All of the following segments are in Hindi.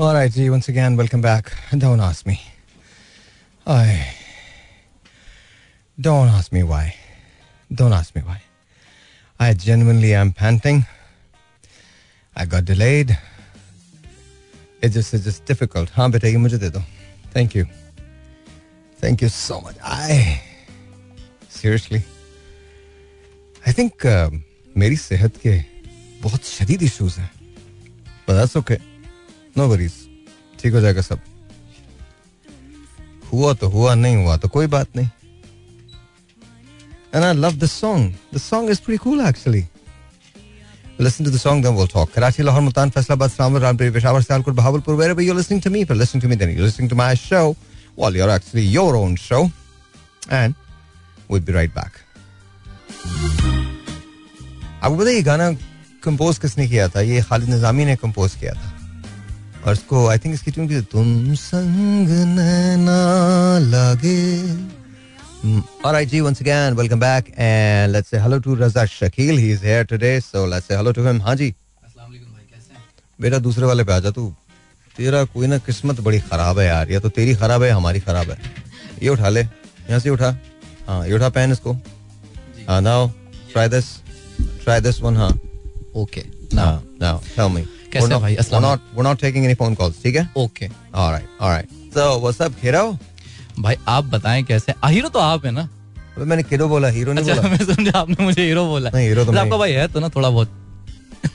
All right, G, once again, welcome back. Don't ask me. I. Don't ask me why. Don't ask me why. I genuinely am panting. I got delayed. It just it's just difficult. हाँ बेटा ये मुझे दे दो. You. Thank you so much. I seriously. I think uh, मेरी सेहत के बहुत शदीद इश्यूज़ हैं. But that's okay. No worries. ठीक हो जाएगा सब. हुआ तो हुआ नहीं हुआ तो कोई बात नहीं. And I love this song. The song is pretty cool actually. Listen to the song, then we'll talk. Karachi, Lahore, Multan, Faisalabad, Islamabad, Rampur, Peshawar, Sialkot, Bahawalpur, wherever you're listening to me. If you're listening to me, then you're listening to my show. Well, you're actually your own show. And we'll be right back. आपको पता है ये गाना कंपोज किसने किया था ये खालिद निजामी ने कंपोज किया था और इसको आई थिंक इसकी ट्यून तुम संग नैना लगे। All right, G, once again, welcome back. And let's say hello to Raza Shakil. He is here today. So let's say hello to him. हाँ जी। बेटा दूसरे वाले पे आ जा तू। तेरा कोई ना किस्मत बड़ी खराब है यार। या तो तेरी खराब है हमारी खराब है। ये उठा ले। यहाँ से उठा। हाँ ये उठा पहन इसको। हाँ now try this try this one हाँ। Okay now now tell me कैसे We're not- भाई? अस्सलाम we're not taking any phone ठीक है? Okay right all right. So what's भाई आप बताएँ कैसे? हीरो तो आप है ना? मैंने किरो बोला हीरो नहीं अच्छा बोला। मैं समझा आपने मुझे हीरो बोला। नहीं, हीरो तो मतलब आपका भाई है तो ना थोड़ा बहुत।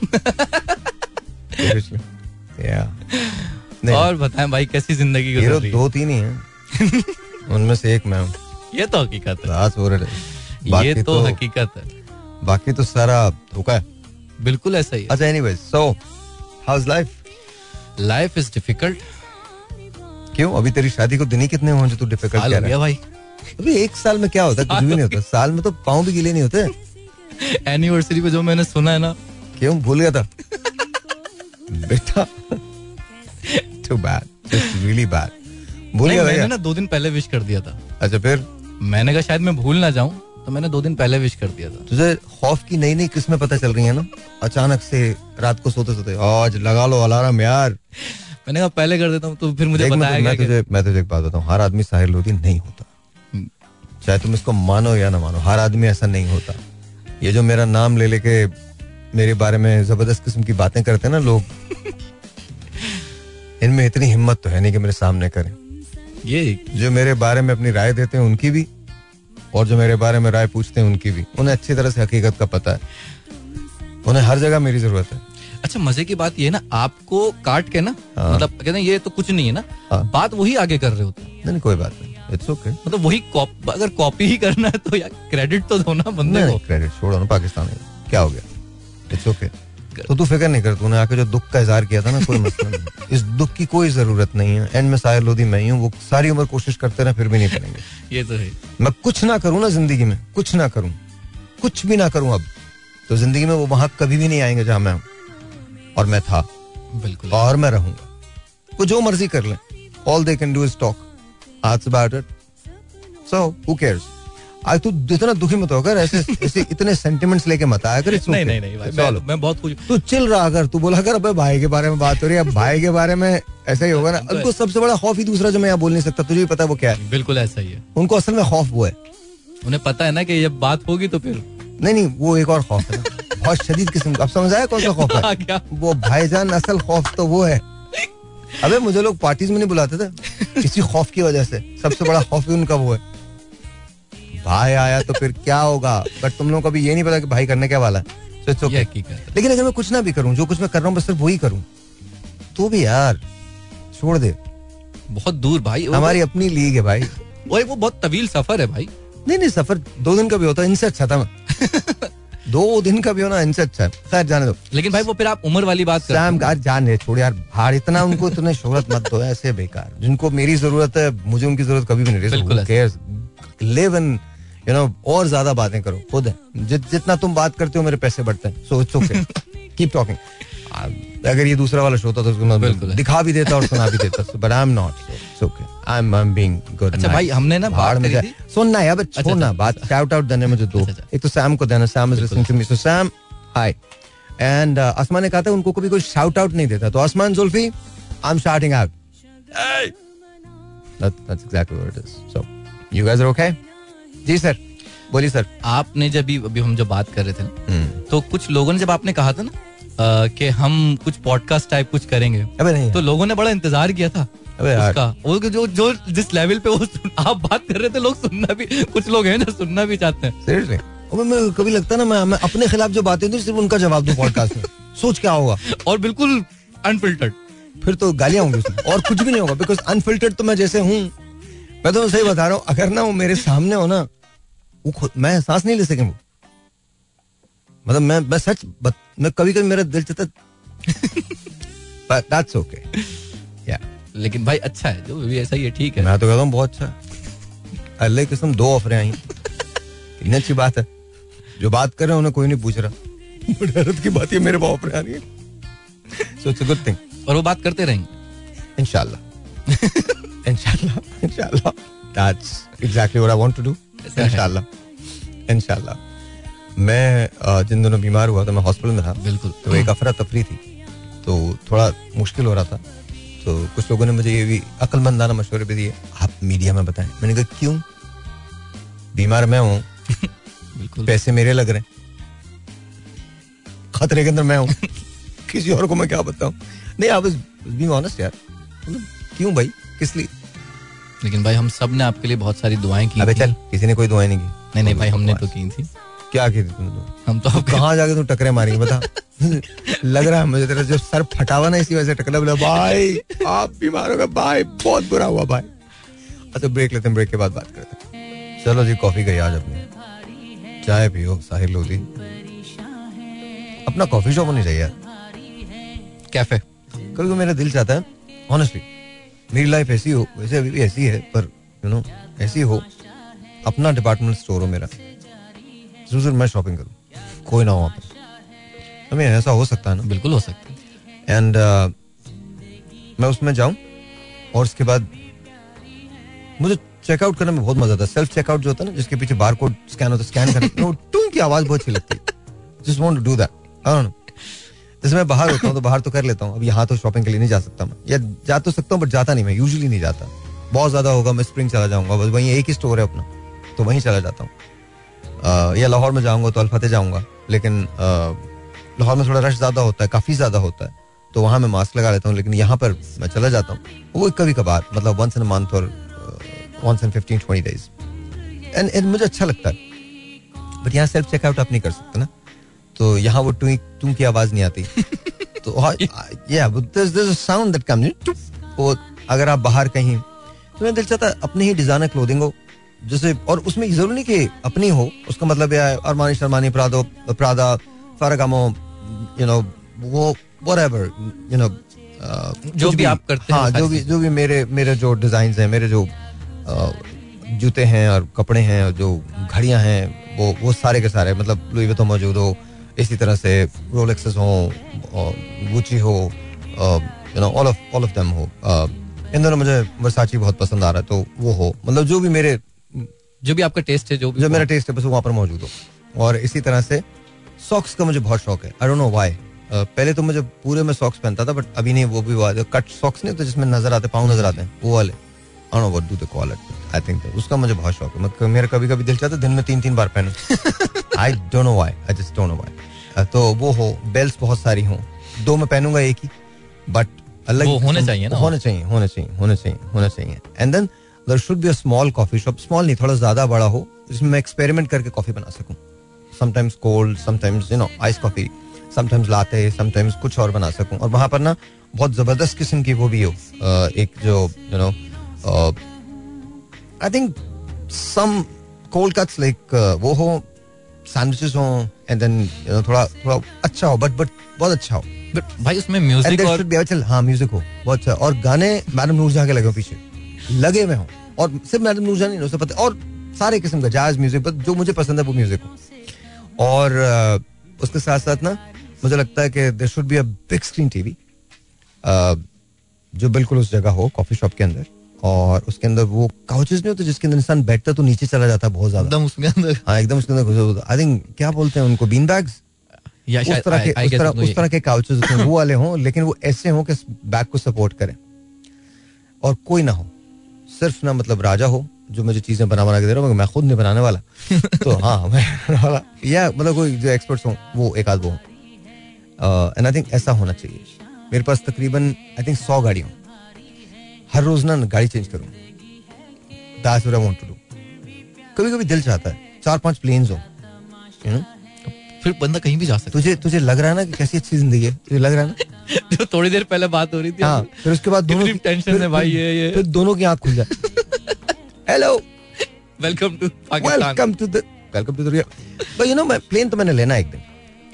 और बताएँ भाई कैसी ज़िंदगी गुजर हीरो दो तीन ही हैं। उनमें से एक मैं हूँ। ये तो हकीकत है। हो ये तो तो हकीकत है। बाकी तो सारा धोखा है। बिल्कुल ऐसा ही है। अच्छा anyways so how's life life is difficult क्यों? अभी तेरी शादी को दिन ही कितने हुए जो तू डिफ़िकल्ट कह रहा है? भाई। अभी एक साल में क्या होता है? कुछ भी नहीं होता। साल में तो पाँव भी गिले नहीं होते। एनिवर्सरी पे जो मैंने सुना है ना। क्यों? भूल गया था। बेटा। Too bad just really bad भूल गया मैंने ना दो दिन पहले विश कर दिया था। अच्छा फिर? मैंने कहा शायद मैं भूल ना जाऊँ। तो मैंने दो दिन पहले विश कर दिया था। तुझे खौफ की नई नई किस्में पता चल रही है ना अचानक से रात को सोते सोते आज लगा लो अलार्म यार। मैंने कहा पहले कर देता हूँ तो फिर मुझे बताया तुझे- मैं तुझे मैं तुझे एक बात बताऊँ हर आदमी साहिर लोधी नहीं होता। हम्म। चाहे तुम इसको मानो या ना मानो हर आदमी ऐसा नहीं होता। ये जो मेरा नाम ले लेके मेरे बारे में ज़बरदस्त किस्म की बातें करते हैं ना लोग इनमें इतनी हिम्मत तो है नहीं कि मेरे सामने करें। ये जो मेरे बारे में अपनी राय देते हैं उनकी भी। और जो मेरे बारे में राय पूछते हैं उनकी भी। उन्हें अच्छी तरह से हकीकत का पता है। उन्हें हर जगह मेरी ज़रूरत है। अच्छा मज़े की बात ये है ना आपको काट के ना हाँ। मतलब कहते हैं ये तो कुछ नहीं है ना हाँ। बात वही आगे कर रहे होते हैं। नहीं कोई बात नहीं। It's okay okay. मतलब वही कॉप अगर कॉपी ही करना है तो यार क्रेडिट तो दो ना बंदे को। क्रेडिट छोड़ो ना पाकिस्तान। में क्या हो गया? इट्स ओके तो तू फ़िक्र नहीं कर तूने आके जो दुख का इजहार किया था ना कोई मसला नहीं। इस दुख की कोई ज़रूरत नहीं है। एंड में साहिर लोधी मैं ही हूँ वो सारी उम्र कोशिश करते रहे फिर भी नहीं करेंगे। ये तो है। मैं कुछ ना करूँ ना ज़िंदगी में कुछ ना करूँ कुछ भी ना करूँ अब तो ज़िंदगी में वो वहाँ कभी भी नहीं आएँगे जहाँ मैं हूँ। और मैं था। बिल्कुल। और मैं रहूँगा। वो जो मर्ज़ी कर लें। All they can do is talk आज about it so who cares आज तू इतना दुखी मत होकर ऐसे ऐसे इतने सेंटिमेंट्स लेके मत आया कर नहीं okay. नहीं नहीं भाई मैं, मैं बहुत खुश तू चिल रहा कर तू बोला कर अबे भाई के बारे में बात हो रही है अब भाई के बारे में ऐसा ही होगा ना। तो उनको सबसे बड़ा खौफ ही दूसरा जो मैं यहाँ बोल नहीं सकता तुझे भी पता है वो क्या है। बिल्कुल ऐसा ही है। उनको असल में खौफ वो है। उन्हें पता है ना कि जब बात होगी तो फिर नहीं नहीं वो एक और खौफ है बहुत शदीद किस्म का। अब समझ आया कौन सा खौफ हाँ, वो भाईजान असल खौफ तो वो है। अबे मुझे लोग पार्टीज़ में नहीं बुलाते थे। किसी खौफ की वजह से सबसे बड़ा खौफ ही उनका वो है। भाई आया तो फिर क्या होगा? बट तुम लोगों को अभी ये नहीं पता कि भाई करने क्या वाला है। So it's okay. लेकिन अगर मैं कुछ ना भी करूँ जो कुछ मैं कर रहा हूँ बस सिर्फ़ वही करूँ तो भी यार छोड़ दे। बहुत दूर भाई हमारी अपनी लीग है भाई। वो वो बहुत तवील सफ़र है भाई। नहीं नहीं सफ़र दो दिन का भी होता है इनसे अच्छा था मैं। दो दिन का भी होना इनसे अच्छा है। खैर जाने दो। लेकिन भाई वो फिर आप उम्र वाली बात सैम यार जान छोड़ यार भाड़ इतना उनको इतने शोहरत मत दो ऐसे बेकार। जिनको मेरी ज़रूरत है मुझे उनकी ज़रूरत कभी भी नहीं रही। लिव इन यू नो और ज़्यादा बातें करो खुद है। जित, जितना तुम बात करते हो मेरे पैसे बढ़ते हैं। So it's okay keep talking अगर ये दूसरा वाला शो था तो उसको मैं बिल्कुल दिखा भी देता और सुना भी देता। But I am not it's okay I am I am being good अच्छा भाई, हमने ना बात में करी थी। सुनना है बट अच्छा, छोड़ना अच्छा, बात। शाउट आउट देने मुझे दो। अच्छा, अच्छा। एक तो सैम को देना। Sam is listening to me so Sam hi and Asmaan ने कहा था उनको कभी कोई शाउट आउट नहीं देता। तो Asmaan Zulfi I am out. Hey! That, that's exactly what it is. So, you guys are okay? जी सर बोलिए सर आपने जब भी अभी हम जब बात कर रहे थे ना हम्म। तो कुछ लोगों ने जब आपने कहा था ना कि हम कुछ पॉडकास्ट टाइप कुछ करेंगे अबे नहीं तो लोगों ने बड़ा इंतज़ार किया था अबे यार। उसका। वो जो जो जिस लेवल पे वो आप बात कर रहे थे लोग सुनना भी कुछ लोग हैं जो सुनना भी चाहते हैं। सीरियसली मैं कभी लगता है ना मैं, मैं अपने खिलाफ जो बातें होती सिर्फ़ उनका जवाब दूँ पॉडकास्ट में। सोच क्या होगा? और बिल्कुल अनफिल्टर्ड फिर तो गालियाँ होंगी उसमें। और कुछ भी नहीं होगा बिकॉज़ अनफिल्टर्ड तो मैं जैसे हूँ। मैं तो सही बता रहा हूँ अगर ना वो मेरे सामने हो ना वो खुद मैं सांस नहीं ले सके वो मतलब मैं मैं सच बत, मैं कभी कभी मेरा दिल चाहता that's okay. लेकिन भाई अच्छा है जो भी ऐसा ही है ठीक है। मैं तो कहता हूँ बहुत अच्छा। है। अल्लाह की दो ऑफरें आई। कितनी अच्छी बात है। जो बात कर रहे हैं उन्हें कोई नहीं पूछ रहा। हैरत की बात है मेरे पास ऑफरें आ रही है। So it's a good thing और वो बात करते रहेंगे। इंशाल्लाह इंशाल्लाह इंशाल्लाह that's exactly what I want to do इंशाल्लाह। इंशाल्लाह। मैं जिन दिनों बीमार हुआ था मैं हॉस्पिटल में था। बिल्कुल। तो एक अफरा तफरी थी। तो थोड़ा मुश्किल हो रहा था। तो कुछ लोगों ने मुझे ये भी अक्लमंदाना मशवरे भी दिए। आप मीडिया में बताएँ। मैंने कहा क्यों? बीमार मैं हूँ। बिल्कुल। पैसे मेरे लग रहे हैं। खतरे के अंदर मैं हूँ। किसी और को मैं क्या बताऊँ? नहीं आप बीइंग ऑनेस्ट यार। मतलब क्यों भाई? किस लिए? लेकिन भाई हम सबने आपके लिए बहुत सारी दुआएँ की अबे चल किसी ने कोई दुआएँ नहीं की। नहीं नहीं भाई हमने तो की थी। क्या की थी तुमने? हम तो कहाँ जाके तू टकरे मारेंगे बता। लग रहा है मुझे तेरा जो सर फटा हुआ ना इसी वजह से टकरा बोला भाई आप बीमार हो गए भाई बहुत बुरा हुआ भाई। अच्छा ब्रेक लेते हैं ब्रेक के बाद बात करते हैं। चलो जी कॉफ़ी गई आज अपनी। चाय पियो साहिल लोधी। अपना कॉफ़ी शॉप होनी चाहिए यार। कैफ़े कभी मेरा दिल चाहता है ऑनेस्टली मेरी लाइफ ऐसी हो वैसे अभी भी ऐसी है पर यू नो ऐसी हो अपना डिपार्टमेंट स्टोर हो मेरा। ज़रूर मैं शॉपिंग करूँ। कोई ना हो वहाँ पर। हमें ऐसा हो सकता है ना? बिल्कुल हो सकता है। एंड uh, मैं उसमें जाऊँ और उसके बाद मुझे चेकआउट करने में बहुत मज़ा आता है। सेल्फ चेकआउट जो होता है ना जिसके पीछे बार कोड स्कैन होता है स्कैन करने टूं की आवाज़ बहुत अच्छी लगती है। Just want to do that जैसे मैं बाहर होता हूँ तो बाहर तो कर लेता हूँ। अब यहाँ तो शॉपिंग के लिए नहीं जा सकता मैं। या जा तो सकता हूँ बट जाता नहीं मैं यूजली नहीं जाता। बहुत ज़्यादा होगा, मैं स्प्रिंग चला जाऊँगा, बस वहीं एक ही स्टोर है अपना तो वहीं चला जाता हूँ। या लाहौर में जाऊँगा तो अल्फते जाऊँगा, लेकिन लाहौर में थोड़ा रश ज़्यादा होता है, काफ़ी ज़्यादा होता है तो वहाँ मैं मास्क लगा लेता हूँ, लेकिन यहाँ पर मैं चला जाता हूँ। वो कभी कभार मतलब वंस इन मंथ और once in fifteen twenty days and मुझे अच्छा लगता है। बट यहाँ सेल्फ चेकआउट आप नहीं कर सकते ना। तो यहाँ वो टू टू की आवाज़ नहीं आती। तो या साउंड दैट कम्स वो अगर आप बाहर कहीं तो मैं दिल चाहता अपने ही डिज़ाइनर क्लोथिंग हो जैसे और उसमें ज़रूरी नहीं कि अपनी हो उसका मतलब यह है Armani शर्मानी Prado Prada Ferragamo you know वो whatever यू नो जो भी आप करते हाँ वो जो भी जो भी मेरे मेरे जो डिज़ाइन हैं मेरे जो जूते हैं और कपड़े हैं और जो घड़ियाँ हैं वो वो सारे के सारे मतलब लुई तो मौजूद हो इसी तरह से रोलेक्सेस हो गुची हो you know all of all of them हो। इन दोनों मुझे वर्साची बहुत पसंद आ रहा है तो वो हो। मतलब जो भी मेरे जो भी आपका टेस्ट है जो भी जो मेरा टेस्ट है बस वहाँ पर मौजूद हो। और इसी तरह से सॉक्स का मुझे बहुत शौक है। आई डोंट नो व्हाई पहले तो मुझे पूरे में सॉक्स पहनता था बट अभी नहीं वो भी कट सॉक्स नहीं तो जिसमें नज़र आते पाँव नज़र आते हैं वो वाले। I know what do they call it I think उसका मुझे बहुत शौक है। मेरा कभी कभी दिल चाहता है दिन में तीन तीन बार पहनूं। I don't know why I just don't know why तो वो हो बेल्ट बहुत सारी हों। दो मैं पहनूँगा एक ही बट अलग होने चाहिए ना। होने चाहिए होने चाहिए होने चाहिए होने चाहिए। And then there should be a small coffee shop small नहीं थोड़ा ज़्यादा बड़ा हो जिसमें मैं एक्सपेरिमेंट करके कॉफ़ी बना सकूँ। Sometimes cold sometimes you know ice coffee sometimes latte sometimes कुछ और बना सकूँ। और वहाँ पर ना बहुत ज़बरदस्त किस्म की वो भी हो। एक जो you know I think some cold cuts like वो हो सैंडविचेस हो एंड देन यू नो थोड़ा थोड़ा अच्छा हो बट बट बहुत अच्छा हो। बट भाई उसमें म्यूज़िक और should be- चल हाँ म्यूज़िक हो बहुत अच्छा। और गाने मैडम नूरजहां के लगे हो पीछे। लगे हुए हों। और सिर्फ़ मैडम नूरजहां नहीं उसे पता और सारे किस्म का जैज म्यूज़िक पर जो मुझे पसंद है वो म्यूज़िक हो। और उसके साथ साथ ना मुझे लगता है कि there should be a big screen TV जो बिल्कुल उस जगह हो कॉफ़ी शॉप के अंदर। और उसके अंदर वो काउचेस नहीं होते जिसके अंदर इंसान बैठता तो नीचे चला जाता बहुत ज़्यादा। एकदम उसके अंदर। हाँ एकदम उसके अंदर घुसे आई थिंक क्या बोलते हैं उनको? बीन बैग्स उस तरह के उस तरह उस तरह के काउचेस वो वाले हों लेकिन वो ऐसे हों कि बैक को सपोर्ट करें। और कोई ना हो सिर्फ़ ना मतलब राजा हो जो मुझे चीज़ें बना बना के दे रहा हूँ मैं खुद नहीं बनाने वाला। तो हाँ मैं वाला। या मतलब कोई जो एक्सपर्ट्स हों वो एक आध वो एंड आई थिंक ऐसा होना चाहिए। मेरे पास तकरीबन आई थिंक सौ गाड़ी हों। हर रोज ना गाड़ी चेंज करूँ। That's what I want to do कभी कभी दिल चाहता है चार पाँच प्लेन्स हो you know? फिर बंदा कहीं भी जा सकता तुझे तुझे लग रहा है ना कि कैसी अच्छी ज़िंदगी है? तुझे लग रहा है ना? जो थोड़ी देर पहले बात हो रही थी। हाँ फिर उसके बाद दोनों कितनी टेंशन है भाई, ये- ये। फिर दोनों की आँख खुल जाए। Hello welcome to Pakistan welcome to the welcome to the you know मैं प्लेन तो मैंने लेना है एक दिन।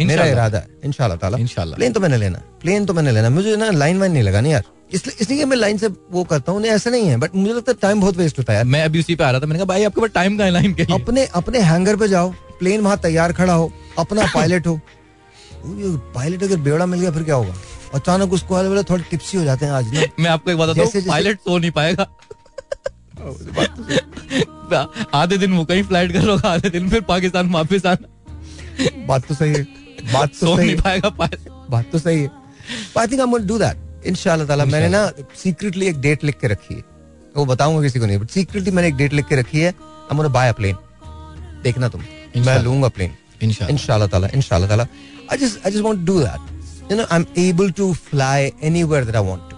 मेरा। इरादा है इंशाल्लाह ताला। इंशाल्लाह। प्लेन तो मैंने लेना प्लेन तो मैंने लेना। मुझे ना लाइन वाइन नहीं लगानी यार। इसलिए इसलिए मैं लाइन से वो करता हूँ ऐसा नहीं है बट मुझे लगता है टाइम बहुत वेस्ट होता है मैं अभी उसी पे आ रहा था मैंने कहा भाई आपके पास टाइम का लाइन के अपने अपने हैंगर पे जाओ प्लेन वहाँ तैयार खड़ा हो अपना पायलट हो। पायलट अगर बेवड़ा मिल गया फिर क्या होगा? अचानक उसको वाले वाले थोड़े टिप्सी हो जाते हैं आज मैं आपको एक बात बताता हूँ पायलट सो नहीं पाएगा। आधे दिन वो कहीं फ़्लाइट करोगा आधे दिन फिर पाकिस्तान वापस आना। बात तो सही है। बात तो सही है। पाएगा बात तो सही है। I think I am do that इंशाल्लाह ताला। मैंने ना सीक्रेटली एक डेट लिख के रखी है। वो बताऊँगा किसी को नहीं बट सीक्रेटली मैंने एक डेट लिख के रखी है। I am buy a plane देखना तुम। मैं लूँगा प्लेन इंशाल्लाह ताला इंशाल्लाह ताला। I just I just want to do that you know I am able to fly anywhere that I want to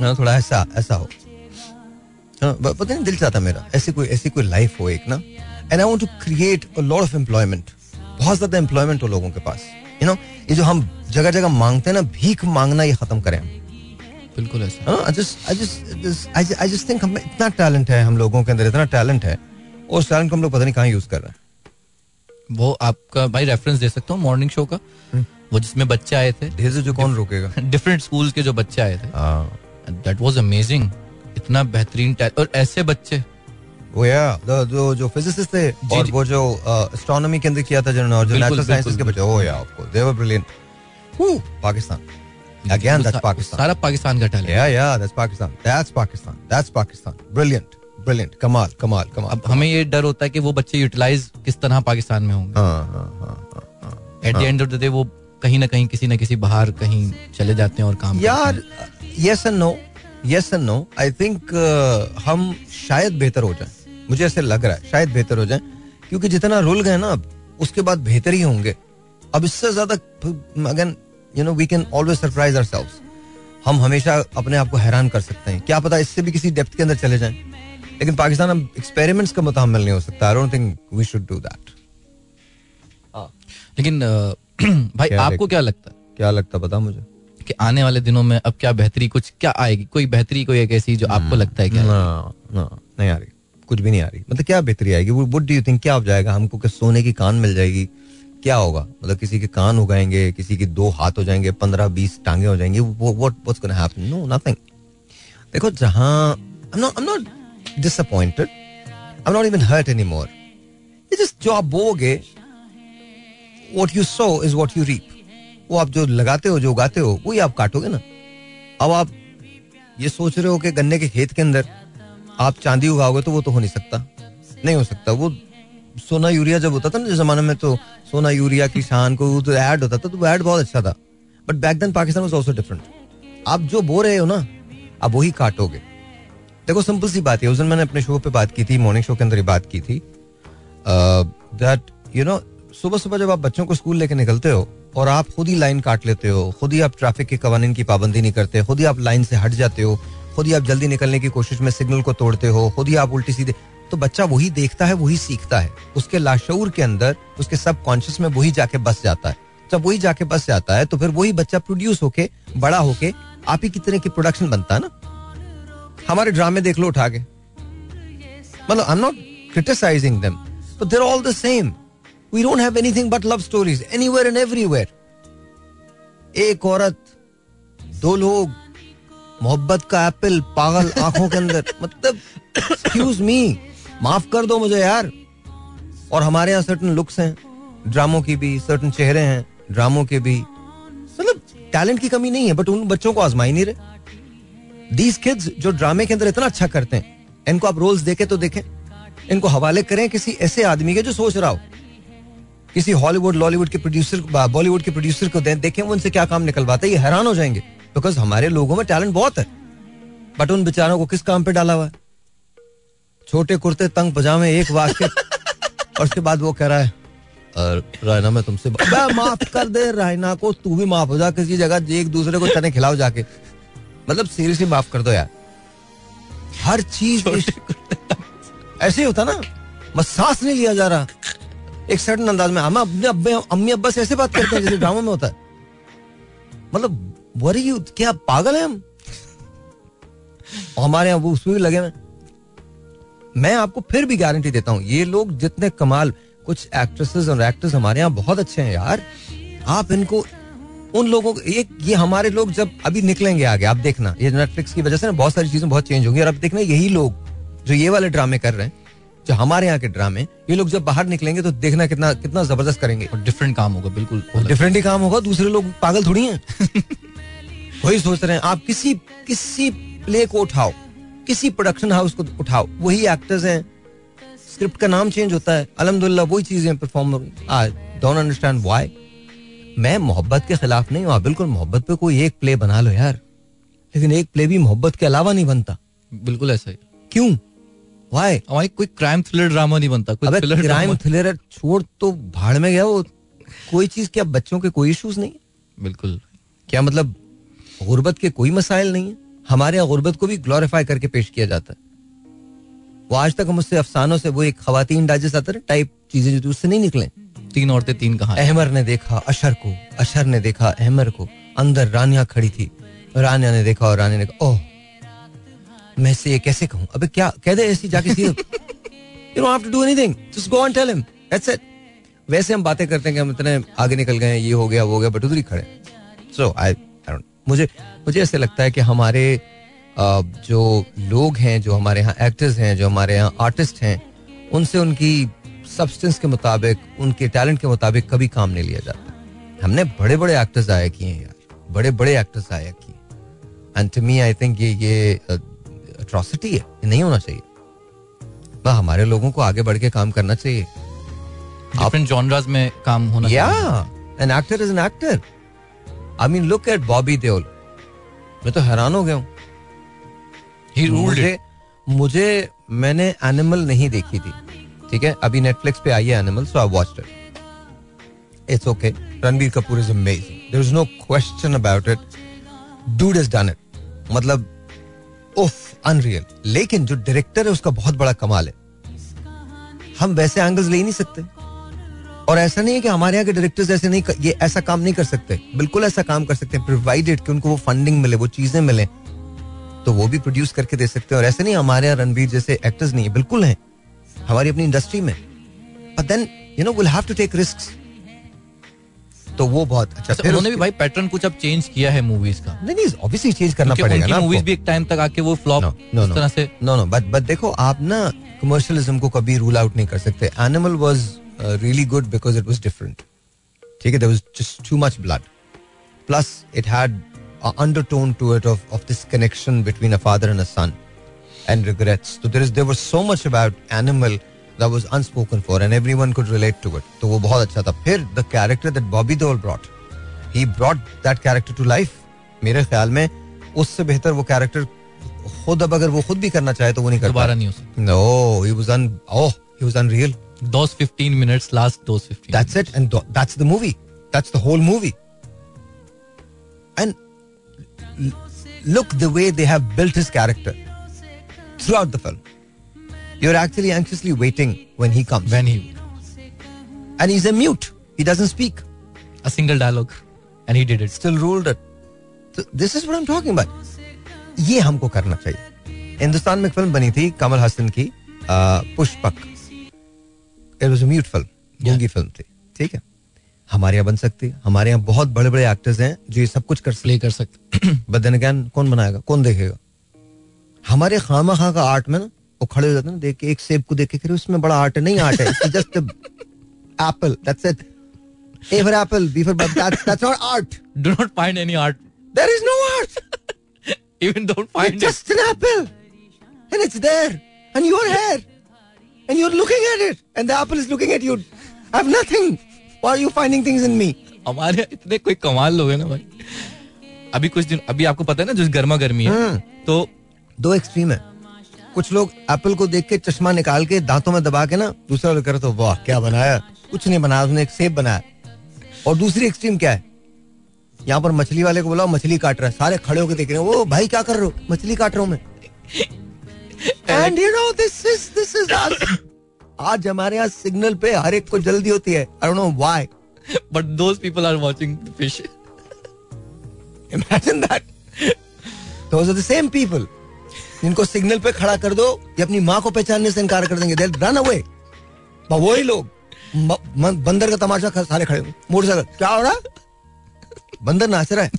ना थोड़ा ऐसा ऐसा हो। हाँ, पता नहीं दिल चाहता मेरा। ऐसी कोई ऐसी कोई लाइफ हो एक ना। And I want to create a lot of employment बहुत ज़्यादा एम्प्लॉयमेंट हो लोगों के पास। यू नो ये जो हम जगह जगह मांगते हैं ना भीख मांगना ये खत्म करें बिल्कुल थिंक हमें इतना टैलेंट है हम लोगों के अंदर इतना टैलेंट है और उस टैलेंट को हम लोग पता नहीं कहाँ यूज़ कर रहे हैं। वो आपका भाई रेफरेंस दे सकता हूँ मॉर्निंग शो का? वो जिसमें बच्चे आए थे। ढेर जो कौन रोकेगा। डिफरेंट स्कूल्स के जो बच्चे आए थे। हाँ। दैट वाज अमेजिंग इतना बेहतरीन और ऐसे बच्चे वो या जो जो फिजिसिस्ट थे और वो जो एस्ट्रोनॉमी के अंदर किया था जिन्होंने और जो नेचुरल साइंसेस के बच्चे ओ yeah of course they were brilliant Pakistan again that's Pakistan सारा पाकिस्तान का talent Yeah, yeah, that's Pakistan. That's Pakistan. That's Pakistan. Brilliant. Brilliant. कमाल कमाल कमाल अब हमें ये डर होता है कि वो बच्चे यूटिलाइज किस तरह पाकिस्तान में होंगे। हाँ हाँ हाँ हाँ हाँ। At the end of the day वो कहीं ना कहीं किसी ना किसी बाहर कहीं चले जाते हैं और काम यार yes and no yes and no I think हम शायद बेहतर हो जाएँ। मुझे ऐसे लग रहा है शायद बेहतर हो जाए क्योंकि जितना रुल गए ना अब उसके बाद बेहतर ही होंगे। अब इससे ज़्यादा again you know we can always surprise our हम हमेशा अपने आप को हैरान कर सकते हैं। क्या पता इससे भी किसी डेप्थ के अंदर चले जाएँ। लेकिन पाकिस्तान अब एक्सपेरिमेंट्स का मुतामिल नहीं हो सकता। I don't think we should do that लेकिन भाई क्या आपको क्या लगता है? क्या लगता पता मुझे? कि आने वाले दिनों में अब क्या बेहतरी कुछ क्या आएगी? कोई बेहतरी कोई एक ऐसी जो आपको लगता है क्या? ना ना नहीं आ रही। कुछ भी नहीं आ रही। मतलब क्या बेहतरी आएगी? वुड डू यू थिंक क्या हो जाएगा? हमको कि सोने की कान मिल जाएगी? क्या होगा? मतलब किसी के कान हो जाएँगे, किसी के दो हाथ हो जाएँगे, पंद्रह, बीस टांगे हो जाएँगे हैपन नो नथिंग देखो, जहाँ I I am not disappointed not even hurt anymore ये जो आप बोगे what you sow is what you reap वो आप जो लगाते हो, जो उगाते हो, वही आप काटोगे ना। अब आप ये सोच रहे हो कि गन्ने के खेत के अंदर आप चांदी उगाओगे तो वो तो हो नहीं सकता। नहीं हो सकता। वो सोना यूरिया जब होता था ना, जिस जमाने में तो सोना यूरिया की शान को तो ऐड होता था तो वो ऐड बहुत अच्छा था। But back then Pakistan was also different आप जो बो रहे हो ना, आप वही काटोगे। देखो सिंपल सी बात है। उस दिन मैंने अपने शो पे बात की थी मॉर्निंग शो के अंदर ही बात की थी। दैट यू नो सुबह सुबह जब आप बच्चों को स्कूल लेके निकलते हो और आप खुद ही लाइन काट लेते हो, खुद ही आप ट्रैफ़िक के कवानीन की पाबंदी नहीं करते, खुद ही आप लाइन से हट जाते हो खुद ही आप जल्दी निकलने की कोशिश में सिग्नल को तोड़ते हो, खुद ही आप उल्टी सीधे तो बच्चा वही देखता है, वही सीखता है। उसके लाशूर के अंदर, उसके सब कॉन्शियस में वही जाके बस जाता है। जब वही जाके बस जाता है तो फिर वही बच्चा प्रोड्यूस होके, बड़ा होके, आप ही की तरह की प्रोडक्शन बनता है ना? हमारे ड्रामे देख लो, उठा के। मतलब I am not criticising them but there all the same we don't have anything but love stories anywhere and everywhere एक औरत, दो लोग मोहब्बत का एप्पल पागल आँखों के अंदर। मतलब एक्सक्यूज मी माफ़ कर दो मुझे यार। और हमारे यहाँ सर्टन लुक्स हैं ड्रामों की भी सर्टन चेहरे हैं ड्रामों के भी। मतलब टैलेंट की कमी नहीं है बट उन बच्चों को आजमा ही नहीं रहे। दीज किड्स जो ड्रामे के अंदर इतना अच्छा करते हैं इनको आप रोल्स देखे तो देखें। इनको हवाले करें किसी ऐसे आदमी के जो सोच रहा हो। किसी हॉलीवुड लॉलीवुड के प्रोड्यूसर बॉलीवुड के प्रोड्यूसर को दें देखें वो उनसे क्या काम निकलवाते हैं ये हैरान हो जाएँगे। बिकॉज़ हमारे लोगों में टैलेंट बहुत है। बट उन बेचारों को किस काम पे डाला हुआ है? छोटे कुर्ते तंग पजामे एक वाक्य। और उसके बाद वो कह रहा है रायना मैं तुमसे माफ़ कर दे रायना को तू भी माफ़ हो जा किसी जगह एक दूसरे को चने खिलाओ जाके। मतलब सीरियसली माफ़ कर दो यार। हर चीज़ ऐसे ही होता ना। बस सांस नहीं लिया जा रहा। एक सर्टन अंदाज में हम अपने अब्बे अम्मी अब्बा से ऐसे बात करते हैं जैसे ड्रामा में होता है। मतलब वरी यू क्या पागल है हम? हमारे यहाँ वो उसमें भी लगे हुए हैं। मैं आपको फिर भी गारंटी देता हूँ ये लोग जितने कमाल कुछ एक्ट्रेसेस और एक्टर्स हमारे यहाँ बहुत अच्छे हैं यार। आप इनको उन लोगों को एक ये हमारे लोग जब अभी निकलेंगे आगे आप देखना ये नेटफ्लिक्स की वजह से ना बहुत सारी चीज़ें बहुत चेंज होंगी। और अब देखना यही लोग जो ये वाले ड्रामे कर रहे हैं जो हमारे यहाँ के ड्रामे ये लोग जब बाहर निकलेंगे तो देखना कितना कितना ज़बरदस्त करेंगे। और डिफरेंट काम होगा बिल्कुल डिफरेंट ही काम होगा दूसरे लोग पागल थोड़ी हैं। वही सोच रहे हैं आप किसी किसी प्ले को उठाओ किसी प्रोडक्शन हाउस को उठाओ वही एक्टर्स हैं। स्क्रिप्ट का नाम चेंज होता है। अलहमदुल्ला वही चीज़ें perform I don't understand why मैं मोहब्बत के खिलाफ नहीं हूँ। बिल्कुल मोहब्बत पे कोई एक प्ले बना लो यार। लेकिन एक प्ले भी मोहब्बत के अलावा नहीं बनता। बिल्कुल ऐसा ही। क्यों? व्हाई हमारी कोई क्राइम थ्रिलर ड्रामा नहीं बनता कोई thriller क्राइम थ्रिलर छोड़ तो भाड़ में गया वो। कोई चीज़ क्या बच्चों के कोई इश्यूज़ नहीं बिल्कुल। क्या मतलब गुर्बत के कोई मसाइल नहीं है। हमारे यहाँ गुर्बत को भी ग्लोरीफाई करके पेश किया जाता है। वो आज तक हम उससे अफसानों से वो एक खातन डाइजेस्ट आता है टाइप चीज़ें जो उससे नहीं निकले। तीन औरतें तीन कहा अहमर ने देखा अशर को अशर ने देखा अहमर को। अंदर रानिया खड़ी थी। रानिया ने देखा और रानिया ने कहा ओह मैं इसे ये कैसे कहूँ? अबे क्या कह दे ऐसी जाके सीधे। You don't have to do anything just go and tell him that's it वैसे हम बातें करते हैं कि हम इतने आगे निकल गए हैं ये हो गया वो हो गया बट उधर ही खड़े सो आई मुझे मुझे ऐसे लगता है कि हमारे जो लोग हैं जो हमारे यहाँ एक्टर्स हैं जो हमारे यहाँ आर्टिस्ट हैं उनसे उनकी सब्सटेंस के मुताबिक उनके टैलेंट के मुताबिक कभी काम नहीं लिया जाता। हमने बड़े बड़े एक्टर्स आया किए हैं यार बड़े बड़े एक्टर्स आया किए and to me I think ये ये अट्रॉसिटी है ये नहीं होना चाहिए। बस हमारे लोगों को आगे बढ़ के काम करना चाहिए। डिफरेंट जॉनरास में काम होना चाहिए। Yeah, an actor is an I mean, look at Bobby Deol. मैं तो हैरान हो गया हूँ। He ruled मुझे मुझे मैंने एनिमल नहीं देखी थी। ठीक है? अभी नेटफ्लिक्स पे आई है Animal so I watched it it's okay Ranbir Kapoor is amazing there is no question about it dude has done it मतलब उफ अनरियल लेकिन जो डायरेक्टर है उसका बहुत बड़ा कमाल है। हम वैसे एंगल्स ले ही नहीं सकते। और ऐसा नहीं है कि हमारे यहाँ के डायरेक्टर्स ऐसे नहीं कर, ये ऐसा काम नहीं कर सकते। बिल्कुल ऐसा काम कर सकते हैं प्रोवाइडेड कि उनको वो फंडिंग मिले वो चीज़ें मिले तो वो भी प्रोड्यूस करके दे सकते हैं। और ऐसे नहीं हमारे यहाँ रणबीर जैसे एक्टर्स नहीं है बिल्कुल हैं। हमारी अपनी इंडस्ट्री में। But then you know will have to take risk तो वो बहुत अच्छा। अच्छा, फिर उन्होंने भी भाई पैटर्न कुछ अब चेंज किया है मूवीज़ का। नहीं नहीं ऑब्वियसली चेंज करना पड़ेगा ना मूवीज़ भी एक टाइम तक आके वो फ्लॉप No, no, इस तरह से नो नो बट बट देखो आप ना कमर्शियलिज्म को कभी रूल आउट नहीं कर सकते। Animal was Really good because it was different ठीक है there was just too much blood plus it had undertone to it of of this connection between a father and a son and regrets. So there is there was so much about animal that was unspoken for and everyone could relate to it. तो वो बहुत अच्छा था फिर the character that Bobby Deol brought he brought that character to life मेरे ख्याल में उससे बेहतर वो कैरेक्टर खुद अब अगर वो खुद भी करना चाहे तो वो नहीं कर दोबारा नहीं हो सकता no he was un oh he was unreal Those 15 minutes last those 15 that's minutes. it and th- that's the movie that's the whole movie and l- look the way they have built his character throughout the film you're actually anxiously waiting when he comes when he and he's a mute he doesn't speak a single dialogue and he did it still ruled it so this is what i'm talking about ये हमको करना चाहिए हिंदुस्तान में एक फ़िल्म बनी थी कमल हसन की Pushpak it was mute film गूँगी film थी ठीक है हमारे यहाँ बन सकती है। हमारे यहाँ बहुत बड़े बड़े एक्टर्स हैं जो ये सब कुछ कर सकते प्ले कर सकते बट देन अगेन कौन बनाएगा? कौन देखेगा? हमारे खामा खा का आर्ट में ना वो खड़े हो जाते हैं ना देख के एक सेब को देख के उसमें बड़ा आर्ट है नहीं आर्ट है just apple that's it A for apple B for that's that's not art do not find any art. There is no art even don't find It's it just an apple. And it's there. And you're here. And you're looking at it. And the apple is looking at you. I have nothing. Why are you finding things in me? हमारे इतने कोई कमाल लोग हैं ना भाई अभी कुछ दिन अभी आपको पता है ना जो गर्मा गर्मी है हम्म। तो दो एक्सट्रीम है कुछ लोग एप्पल को देख के चश्मा निकाल के दांतों में दबा के ना दूसरा लोग करे तो वाह क्या बनाया कुछ नहीं बनाया उसने एक सेब बनाया और दूसरी एक्सट्रीम क्या है यहाँ पर मछली वाले को बोला मछली काट रहा है सारे खड़े होकर देख रहे हैं वो भाई क्या कर रहे हो मछली काट रहा हूँ मैं and you know this is this is आज हमारे यहाँ सिग्नल पे हर एक को जल्दी होती है। I don't know why but those people are watching the fish imagine that those are the same people जिनको सिग्नल पे खड़ा कर दो ये अपनी माँ को पहचानने से इनकार कर देंगे। रन अवे वही लोग बंदर का तमाशा सारे खड़े मोटरसाइकिल क्या हो रहा? बंदर नाच रहा है।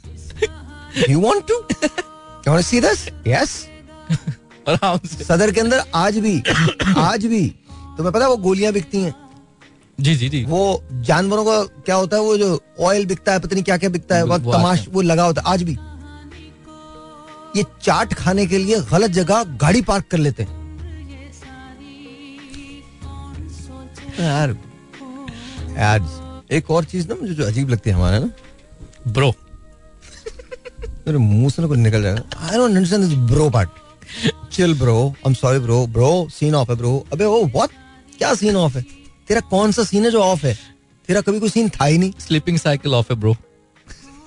You want to you want see this yes आराम से। सदर के अंदर आज भी आज भी तुम्हें पता है वो गोलियाँ बिकती हैं? जी जी जी। वो जानवरों का क्या होता है वो जो ऑयल बिकता है पता नहीं क्या क्या बिकता है बहुत तमाश वो लगा होता है आज भी। ये चाट खाने के लिए गलत जगह गाड़ी पार्क कर लेते हैं। यार यार एक और चीज़ ना मुझे जो अजीब लगती है हमारा ना। ब्रो मेरे मुँह से ना कुछ निकल जाएगा I don't understand this bro part chill bro I am sorry bro bro scene off है ब्रो अबे ओ व्हाट क्या सीन ऑफ़ है? तेरा कौन सा सीन है जो ऑफ़ है? तेरा कभी कोई सीन था ही नहीं। स्लीपिंग साइकिल ऑफ़ है bro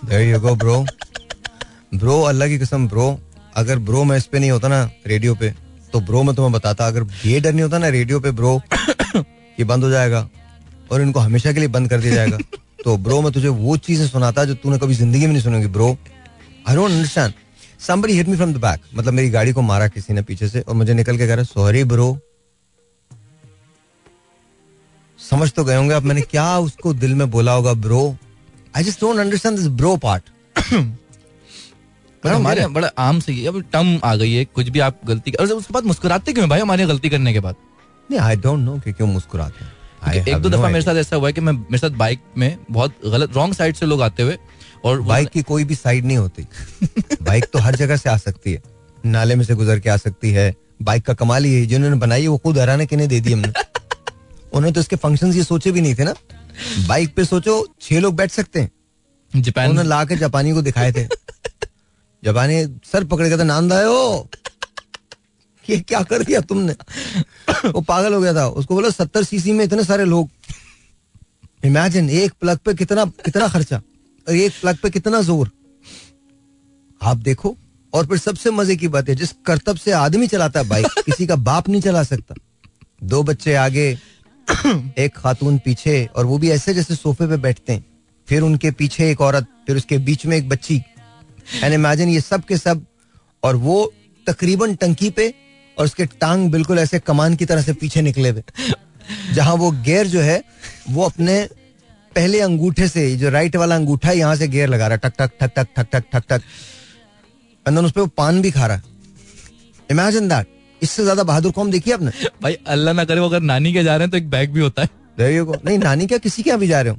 There you go, bro. Bro Allah की कसम ब्रो अगर ब्रो मैं इस पे नहीं होता ना रेडियो पे तो ब्रो मैं तुम्हें बताता अगर ये डर नहीं होता ना रेडियो पे ब्रो ये बंद हो जाएगा और इनको हमेशा के लिए बंद कर दिया जाएगा। तो ब्रो मैं तुझे वो चीज़ें सुनाता जो तूने कभी ज़िंदगी में नहीं सुनेगी bro I don't understand somebody hit me from the back. मतलब मेरी गाड़ी को मारा किसी ने पीछे से और मुझे निकल के कह रहा सॉरी ब्रो समझ तो गए होंगे अब मैंने क्या उसको दिल में बोला होगा bro I just don't understand this bro part हमारे बड़ा आम से अब टर्म आ गई है कुछ भी आप गलती और उसके बाद मुस्कुराते क्यों भाई हमारे गलती करने के बाद? नहीं आई डोंट नो कि क्यों मुस्कुराते हैं। एक दो दफ़ा मेरे साथ ऐसा हुआ है कि मैं मेरे साथ बाइक में बहुत गलत रॉन्ग साइड से लोग आते हुए और बाइक की कोई भी साइड नहीं होती। बाइक तो हर जगह से आ सकती है। नाले में से गुजर के आ सकती है। बाइक का कमाल ही है। जिन्होंने बनाई है वो खुद हराने के नहीं दे दी हमने। उन्होंने तो इसके फ़ंक्शंस ये सोचे भी नहीं थे ना। बाइक पे सोचो छह लोग बैठ सकते हैं। जापान उन्होंने ला के जापानी को दिखाए थे। जापानी सर पकड़ के था नांद आए हो ये क्या कर दिया तुमने? वो पागल हो गया था। उसको बोला सत्तर सीसी में इतने सारे लोग। इमेजिन एक प्लग पे कितना कितना खर्चा। एक प्लग पे कितना ज़ोर। आप देखो और फिर सबसे मज़े की बात है जिस करतब से आदमी चलाता है बाइक किसी का बाप नहीं चला सकता। दो बच्चे आगे एक खातून पीछे और वो भी ऐसे जैसे सोफे पे बैठते हैं। फिर उनके पीछे एक औरत फिर उसके बीच में एक बच्ची। एंड इमेजिन ये सब के सब और वो तकरीबन टंकी पे और उसके टांग बिल्कुल ऐसे कमान की तरह से पीछे निकले हुए। जहाँ वो गेयर जो है वो अपने पहले अंगूठे से जो राइट वाला अंगूठा यहाँ से गेयर लगा रहा है टक टक ठक ठक ठक ठक ठक ठक अंदर उस पर वो पान भी खा रहा। है इमेजिन दैट इससे ज़्यादा बहादुर कौम देखी आपने? भाई अल्लाह ना करे वो अगर नानी के जा रहे हैं तो एक बैग भी होता है. नहीं नानी क्या किसी के यहाँ भी जा रहे हो?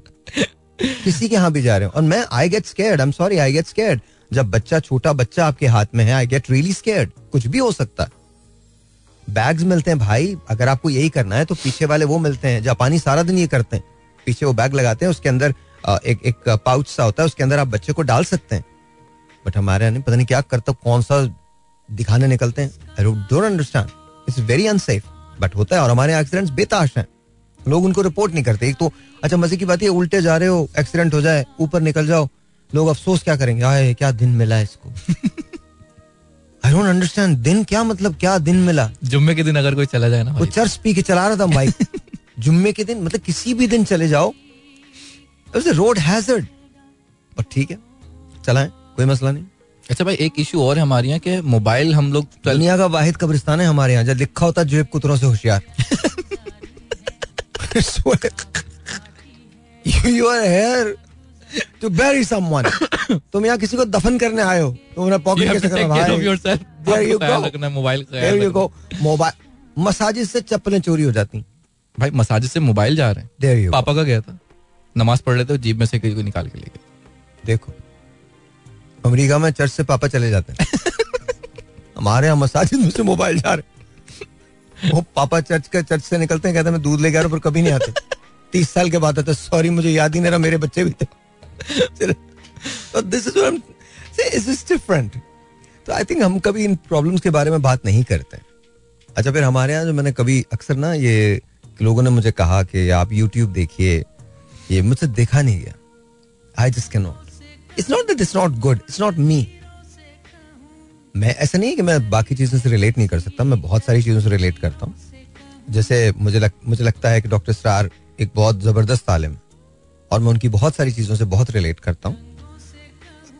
किसी के यहाँ भी जा रहे हो? और मैं I get scared I am sorry I get scared जब बच्चा छोटा बच्चा आपके हाथ में है आई गेट रियली स्केर्ड कुछ भी हो सकता। है बैग्स मिलते हैं भाई अगर आपको यही करना है तो पीछे वाले वो मिलते हैं जापानी सारा दिन ये करते हैं। पीछे वो बैग लगाते हैं उसके अंदर एक एक पाउच सा होता है उसके अंदर आप बच्चे को डाल सकते हैं। बट हमारे यहाँ पता नहीं क्या करता कौन सा दिखाने निकलते हैं। I don't understand it's very unsafe but होता है और हमारे एक्सीडेंट्स बेताश हैं। लोग उनको रिपोर्ट नहीं करते। एक तो अच्छा मज़े की बात है उल्टे जा रहे हो एक्सीडेंट हो जाए ऊपर निकल जाओ। लोग अफसोस क्या करेंगे? आए क्या दिन मिला इसको? आई डोंट अंडरस्टैंड दिन क्या मतलब क्या दिन मिला? जुम्मे के दिन अगर कोई चला जाए ना वो चर्च पी के चला रहा था बाइक जुम्मे के दिन मतलब किसी भी दिन चले जाओ रोड हैजर्ड ठीक है चलाएँ कोई मसला नहीं। अच्छा भाई एक इशू और है हमारे यहाँ के मोबाइल हम लोग दुनिया का वाहिद कब्रिस्तान है हमारे यहाँ जब लिखा होता जेब कुतरों से होशियार। You are here to someone तुम यहाँ किसी को दफन करने आए हो तुम पॉकेट कैसे करना मोबाइल मोबाइल मसाजिद से चप्पलें चोरी हो जाती। है। भाई मसाजिद से मोबाइल जा रहे हैं। पापा का गया था। नमाज़ पढ़ रहे थे जेब में से किसी को निकाल के ले गए देखो अमेरिका में चर्च से पापा चले जाते हैं। हमारे यहाँ मसाजिद में से मोबाइल जा रहे वो पापा चर्च का चर्च से निकलते हैं कहते हैं मैं दूध लेके आ रहा हूँ, पर कभी नहीं आते। तीस साल के बाद आता सॉरी मुझे याद ही नहीं रहा मेरे बच्चे भी थे। दिस इज़ डिफरेंट तो आई थिंक हम कभी इन प्रॉब्लम्स के बारे में बात नहीं करते अच्छा फिर हमारे यहाँ जो मैंने कभी अक्सर ना ये लोगों ने मुझे कहा कि आप यूट्यूब देखिए ये मुझसे देखा नहीं गया। I just can not it's not that it's not good it's not me मैं ऐसा नहीं कि मैं बाकी चीज़ों से रिलेट नहीं कर सकता मैं बहुत सारी चीज़ों से रिलेट करता हूँ। जैसे मुझे लग, मुझे लगता है कि डॉक्टर स्टार एक बहुत ज़बरदस्त तालिम और मैं उनकी बहुत सारी चीज़ों से बहुत रिलेट करता हूँ।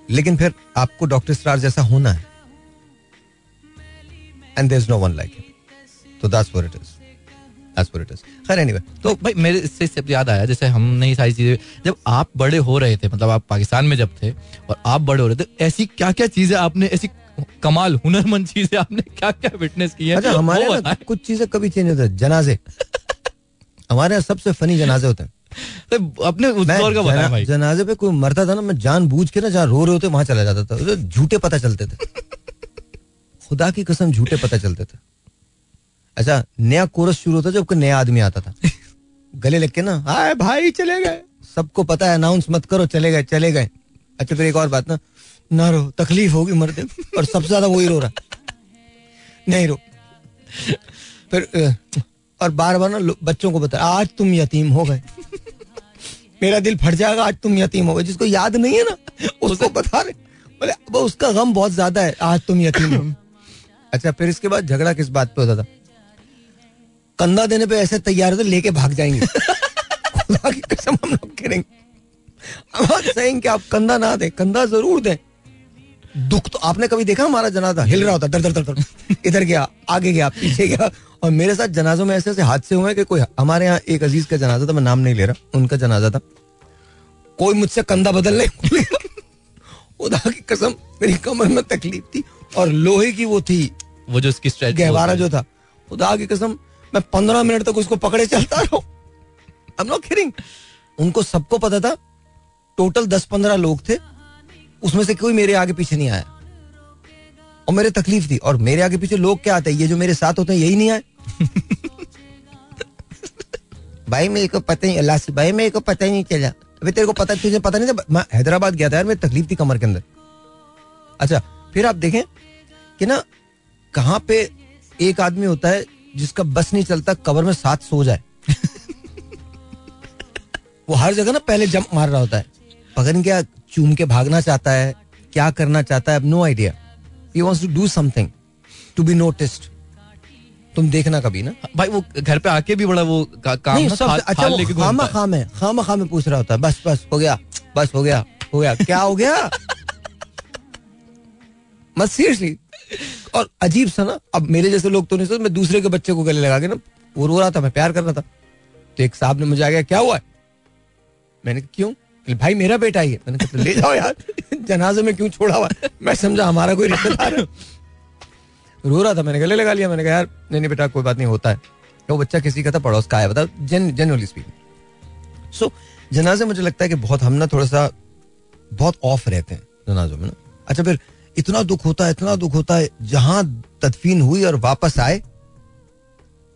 लेकिन फिर आपको डॉक्टर स्टार जैसा होना है। And there is no one like तो दैट्स इट इज़ खैर एनीवे तो भाई मेरे इससे सब याद आया जैसे हमने ये सारी चीज़ें जब आप बड़े हो रहे थे मतलब आप पाकिस्तान में जब थे और आप बड़े हो रहे थे ऐसी क्या क्या चीज़ें आपने ऐसी कमाल हुनरमंद चीज़ें आपने क्या क्या विटनेस की है? अच्छा हमारे ना कुछ चीज़ें कभी चेंज होते हैं जनाजे। हमारे यहाँ सबसे फनी जनाजे होते हैं। तो अपने उस दौर का बताया भाई। जनाजे पे कोई मरता था ना मैं जान बूझ के ना जहाँ रो रहे होते वहाँ चला जाता था। झूठे पता चलते थे। खुदा की कसम झूठे पता चलते थे। अच्छा नया कोरस शुरू होता जब कोई नया आदमी आता था। गले लग के ना हाय भाई चले गए। सबको पता है अनाउंस मत करो चले गए चले गए। अच्छा फिर एक और बात ना ना रो तकलीफ़ होगी मरते और सबसे ज़्यादा वही रो रहा। नहीं रो। फिर और बार बार ना बच्चों को बता आज तुम यतीम हो गए। मेरा दिल फट जाएगा आज तुम यतीम हो गए। जिसको याद नहीं है ना उसको बता रहे। बोले अब उसका गम बहुत ज़्यादा है आज तुम यतीम हो अच्छा फिर इसके बाद झगड़ा किस बात पे होता था? कंधा देने पे ऐसे तैयार होते लेके भाग जाएँगे। कसम हम लोग करेंगे। कि आप कंधा ना दें कंधा ज़रूर दें। दुख तो आपने कभी देखा हमारा जनाजा? हिल रहा होता दर दर दर दर। इधर गया आगे गया पीछे गया। और मेरे साथ जनाजों में ऐसे ऐसे हादसे हुए कि कोई हमारे यहाँ एक अज़ीज़ का जनाजा था मैं नाम नहीं ले रहा उनका जनाजा था। कोई मुझसे कंधा बदल नहीं खुदा की कसम मेरी कमर में तकलीफ़ थी और लोहे की वो थी। वो जो उसकी गहवारा जो था। खुदा की कसम मैं पंद्रह मिनट तक उसको पकड़े चलता रहा। उनको सबको पता था टोटल दस पंद्रह लोग थे, उसमें से कोई मेरे आगे पीछे नहीं आया। और मेरे तकलीफ़ थी, और मेरे आगे पीछे लोग क्या आते हैं? ये जो मेरे साथ होते हैं, यही नहीं आए। भाई, मेरे को पता ही अल्लाह से, भाई, मेरे को पता ही नहीं चला। अभी तेरे को पता, तुझे पता नहीं था, मैं हैदराबाद गया था यार, मेरी तकलीफ़ थी कमर के अंदर। अच्छा फिर आप देखें कि ना, कहाँ पे एक आदमी होता है जिसका बस नहीं चलता कवर में साथ सो जाए। वो हर जगह ना पहले जंप मार रहा होता है। पता नहीं क्या चूम के भागना चाहता है क्या करना चाहता है no idea he wants to do something to be noticed तुम देखना कभी ना। भाई वो घर पे आके भी बड़ा वो का, काम सब, अच्छा वो खामा खाम है। खामा खाम पूछ रहा होता है बस बस हो गया बस हो गया हो गया क्या हो गया? मत सीरियसली और अजीब सा ना, अब मेरे जैसे लोग तो नहीं सोच मैं दूसरे के बच्चे को गले लगा के ना, वो रो रहा था, मैं प्यार कर रहा था। तो एक साहब ने मुझे आ गया क्या हुआ? है मैंने क्यों? भाई, मेरा बेटा ही है। मैंने कहा तो ले जाओ यार, जनाजे में क्यों छोड़ा हुआ मैं समझा, हमारा कोई रिश्तेदार रो रहा था, मैंने गले लगा लिया, मैंने कहा, यार, नहीं नहीं बेटा, कोई बात नहीं, होता है। वो बच्चा किसी का था, पड़ोस का है बताओ जन जनरली स्पीकिंग। सो जनाजे मुझे लगता है कि बहुत, हम ना थोड़ा सा बहुत ऑफ़ रहते हैं, जनाजों में ना। अच्छा फिर इतना दुख होता है इतना दुख होता है जहाँ तदफीन हुई और वापस आए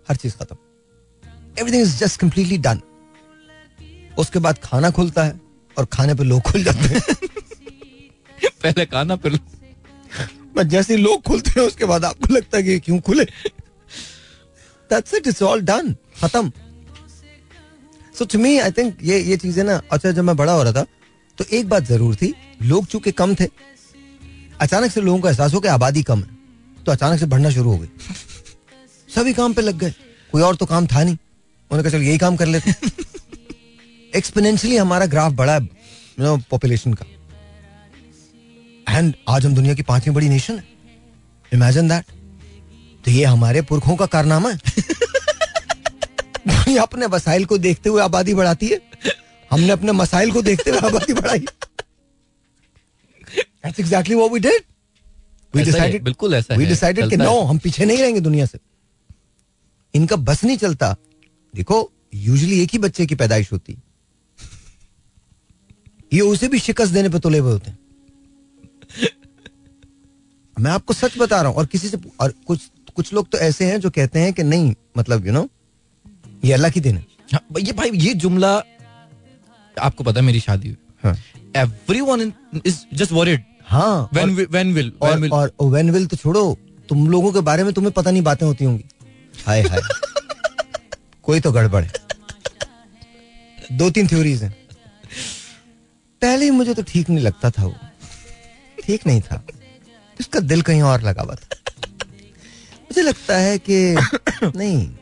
हर चीज़ खत्म। Everything is just completely done उसके बाद खाना खुलता है और खाने पे लोग खुल जाते हैं। पहले खाना फिर बस जैसे लोग खुलते हैं उसके बाद आपको लगता है कि क्यों खुले? That's it it's all done खत्म। So to me I think ये ये चीज़ें ना अच्छा जब मैं बड़ा हो रहा था तो एक बात ज़रूर थी लोग चूँकि कम थे अचानक से लोगों का एहसास हो कि आबादी कम है तो अचानक से बढ़ना शुरू हो गई। सभी काम पे लग गए। कोई और तो काम था नहीं। उन्होंने कहा चलो यही काम कर लेते एक्सपोनेंशियली हमारा ग्राफ बढ़ा है पॉपुलेशन का। एंड आज हम दुनिया की पांचवी बड़ी नेशन है। इमेजिन दैट तो ये हमारे पुरखों का कारनामा है। दुनिया अपने वसाइल को देखते हुए आबादी बढ़ाती है। हमने अपने मसाइल को देखते हुए आबादी बढ़ाई। That's exactly what we did. We decided, बिल्कुल ऐसा we decided कि नो हम पीछे नहीं रहेंगे दुनिया से। इनका बस नहीं चलता। देखो यूजली एक ही बच्चे की पैदाइश होती। ये उसे भी शिकस्त देने पे तुले हुए होते हैं। मैं आपको सच बता रहा हूँ और किसी से और कुछ कुछ लोग तो ऐसे हैं जो कहते हैं कि नहीं मतलब यू you नो know, ये अल्लाह की देन है। हाँ, ये भाई ये जुमला आपको पता है मेरी शादी हुई। Everyone is just worried हाँ वेन वेन विल और, विल और, और वेन विल तो छोड़ो तुम लोगों के बारे में तुम्हें पता नहीं बातें होती होंगी। हाय हाय। कोई तो गड़बड़ है। दो तीन थ्योरीज हैं। पहले ही मुझे तो ठीक नहीं लगता था वो। ठीक नहीं था। उसका दिल कहीं और लगा हुआ था। मुझे लगता है कि नहीं।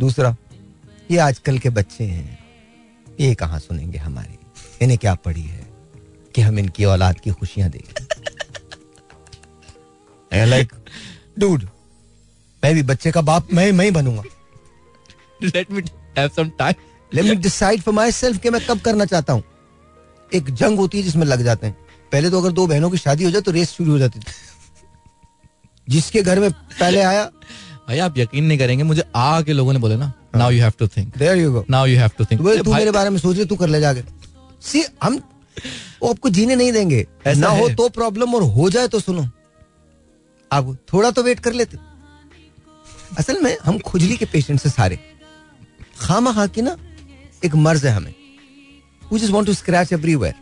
दूसरा ये आजकल के बच्चे हैं। ये कहाँ सुनेंगे हमारी? इन्हें क्या पड़ी है? कि हम इनकी औलाद की खुशियाँ देखें। लाइक डूड मैं भी बच्चे का बाप मैं मैं ही बनूँगा। Let me have some time let me decide for myself कि मैं कब करना चाहता हूँ। एक जंग होती है जिसमें लग जाते हैं। पहले तो अगर दो बहनों की शादी हो जाए तो रेस शुरू हो जाती थी। जिसके घर में पहले आया। भाई आप यकीन नहीं करेंगे मुझे आ के लोगों ने बोले ना now you have to think there you go now you have to think तू मेरे बारे में सोच रहे तू कर ले जाके। सी हम वो आपको जीने नहीं देंगे। ऐसा ना हो तो प्रॉब्लम और हो जाए तो सुनो। आप थोड़ा तो वेट कर लेते। असल में हम खुजली के पेशेंट से सारे। खामा खा की ना एक मर्ज है हमें। We just want to scratch everywhere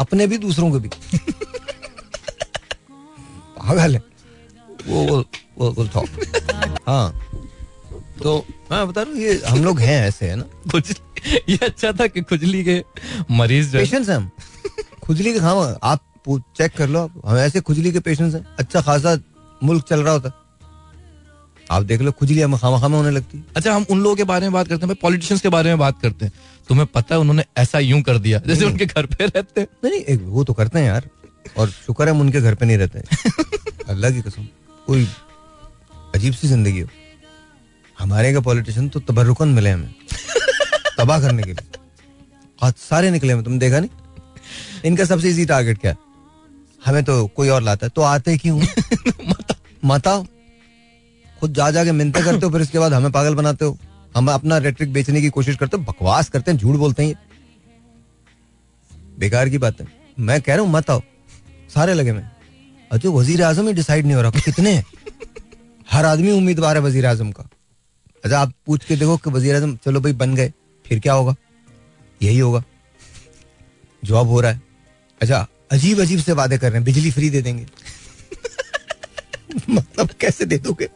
अपने भी दूसरों को भी। पागल है। वो वो वो वो talk. हाँ। तो मैं बता रहा हूँ ये हम लोग हैं ऐसे है ना? खुजली ये अच्छा था कि खुजली के मरीज़ पेशेंट्स हैं हम। खुजली के खामा आप चेक कर लो हम ऐसे खुजली के पेशेंट्स हैं। अच्छा खासा मुल्क चल रहा होता। आप देख लो खुजली हमें खामा खामा होने लगती। अच्छा हम उन लोगों के बारे में बात करते हैं। पॉलिटिशियंस के बारे में बात करते हैं। तुम्हें पता है उन्होंने ऐसा यूँ कर दिया जैसे उनके घर पे रहते हैं। नहीं नहीं एक वो तो करते हैं यार। और शुक्र है हम उनके घर पे नहीं रहते। अल्लाह की कसम। कोई अजीब सी ज़िंदगी हो। हमारे का पॉलिटिशियन तो तबरुकन मिले हमें। तबाह करने के लिए। सारे निकले हैं। तुम देखा नहीं? इनका सबसे इजी टारगेट क्या? है हमें तो कोई और लाता है। तो आते क्यों? माता खुद जा जाके मिनते करते हो फिर इसके बाद हमें पागल बनाते हो। हम अपना रेट्रिक बेचने की कोशिश करते हो बकवास करते हैं झूठ बोलते हैं। बेकार की बात है। मैं कह रहा हूँ मत आओ। सारे लगे में अच्छा वज़ीर आज़म ही डिसाइड नहीं हो रहा कितने हैं? हर आदमी उम्मीदवार है वज़ीर आज़म का। अच्छा आप पूछ के देखो कि वज़ीर आज़म चलो भाई बन गए फिर क्या होगा? यही होगा। जॉब हो रहा है। अच्छा अजीब अजीब से वादे कर रहे हैं बिजली फ्री दे देंगे। मतलब कैसे दे दोगे?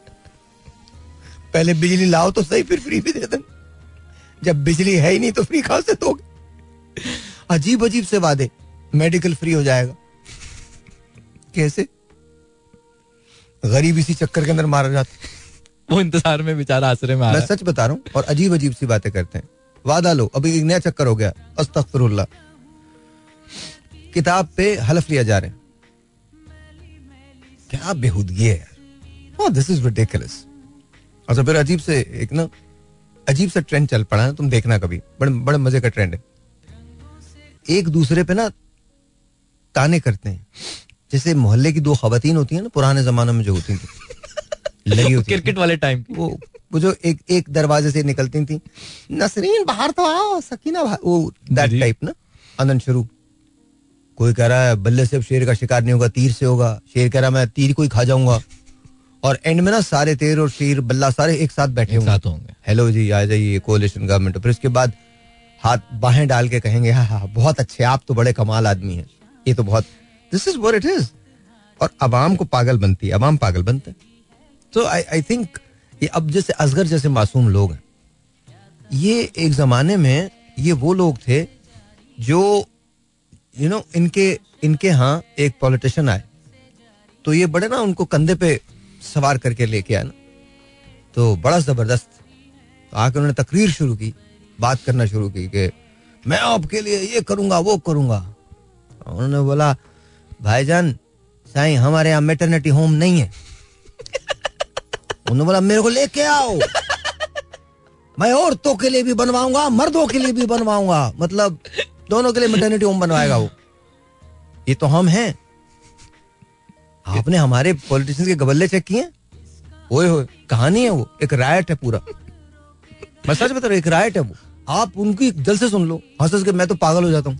पहले बिजली लाओ तो सही फिर फ्री भी दे दें जब बिजली है ही नहीं तो फ्री कहाँ से दोगे? अजीब अजीब से वादे। मेडिकल फ्री हो जाएगा। कैसे? गरीब इसी चक्कर के अंदर मारा जाता वो इंतज़ार में बेचारा आसरे में मैं सच बता रहा हूँ और अजीब अजीब सी बातें करते हैं। वादा लो अभी एक नया चक्कर हो गया अस्तगफिरुल्लाह। किताब पे हलफ लिया जा रहे हैं। क्या बेहूदगी है यार। दिस इज़ रिडिकुलस अच्छा फिर अजीब से एक ना अजीब सा ट्रेंड चल पड़ा है तुम देखना कभी। बड़े बड़े मज़े का ट्रेंड है। एक दूसरे पे ना ताने करते हैं। जैसे मोहल्ले की दो खवतान होती हैं ना पुराने जमाने में जो होती थी। लगी होती क्रिकेट वाले टाइम वो वो जो एक एक दरवाजे से निकलती थी। नसरीन बाहर तो आओ सकीना वो दैट टाइप ना आनंद शुरू कोई कह रहा है बल्ले से अब शेर का शिकार नहीं होगा तीर से होगा। शेर कह रहा है मैं तीर को ही खा जाऊँगा। और एंड में ना सारे तेर और शेर बल्ला सारे एक साथ बैठे एक होंगे। साथ होंगे। हेलो जी आ जाइए कोलिशन गवर्नमेंट फिर उसके बाद हाथ बाहें डाल के कहेंगे हाँ हाँ बहुत अच्छे आप तो बड़े कमाल आदमी हैं। ये तो बहुत this is what it is और अवाम को पागल बनती है अवाम पागल बनते हैं। तो आई आई थिंक ये अब जैसे असगर जैसे मासूम लोग हैं। ये एक जमाने में ये वो लोग थे जो यू नो इनके इनके यहाँ एक पॉलिटिशियन आए। तो ये बड़े ना उनको कंधे पे सवार करके लेके आए ना। तो बड़ा ज़बरदस्त। तो आके उन्होंने तकरीर शुरू की, बात करना शुरू की कि मैं आपके लिए ये करूँगा, वो करूँगा। उन्होंने बोला, भाईजान, साईं, हमारे यहाँ मेटर्निटी होम नहीं है। उन्होंने बोला, मेरे को लेके आओ। मैं औरतों के लिए भी बनवाऊँगा, मर्दों के लिए भी बनवाऊँगा। मतलब दोनों के लिए मेटर्निटी होम बनवाएगा वो। ये तो हम हैं। आपने हमारे पॉलिटिशियंस के गबल्ले चेक किए ओए होए, कहानी है वो। एक रायट है पूरा। मैं सच बता रहा एक रायट है वो। आप उनकी दिल से सुन लो। हंस हंस के मैं तो पागल हो जाता हूँ।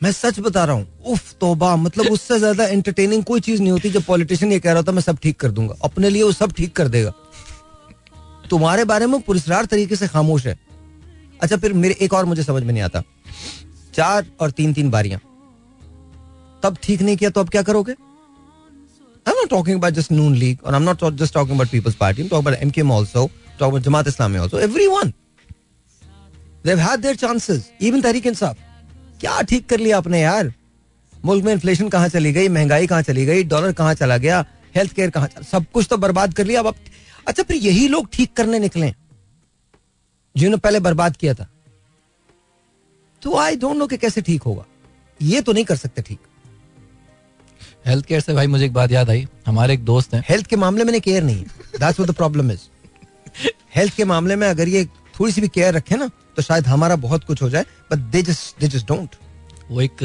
मैं सच बता रहा हूँ, उफ, तोबा मतलब उससे ज़्यादा एंटरटेनिंग कोई चीज़ नहीं होती जब पॉलिटिशियन ये कह रहा था मैं सब ठीक कर दूँगा। अपने लिए वो सब ठीक कर देगा। तुम्हारे बारे में पुरस्कार तरीके से खामोश है। अच्छा फिर मेरे एक और मुझे समझ में नहीं आता चार और तीन तीन बारियाँ तब ठीक नहीं किया तो अब क्या करोगे I'm not talking about just Noon League, or I'm not talk- just talking about People's Party. I'm talking about MKM also, talking about Jamaat Islami also. Everyone. They've had their chances. Even Tariq Insaf. क्या ठीक कर लिया आपने यार मुल्क में इन्फ्लेशन कहाँ चली गई महँगाई कहाँ चली गई डॉलर कहाँ चला गया हेल्थ केयर कहाँ सब कुछ तो बर्बाद कर लिया अब अच्छा फिर यही लोग ठीक करने निकले जिन्होंने पहले बर्बाद किया था। तो आई डोंट नो कि कैसे ठीक होगा। ये तो नहीं कर सकते ठीक। हेल्थ केयर से भाई मुझे एक बात याद आई। हमारे एक दोस्त हैं। हेल्थ के मामले में केयर नहीं that's what the problem is health के मामले में अगर ये थोड़ी सी भी केयर रखे ना तो शायद हमारा बहुत कुछ हो जाए but they just they just don't वो एक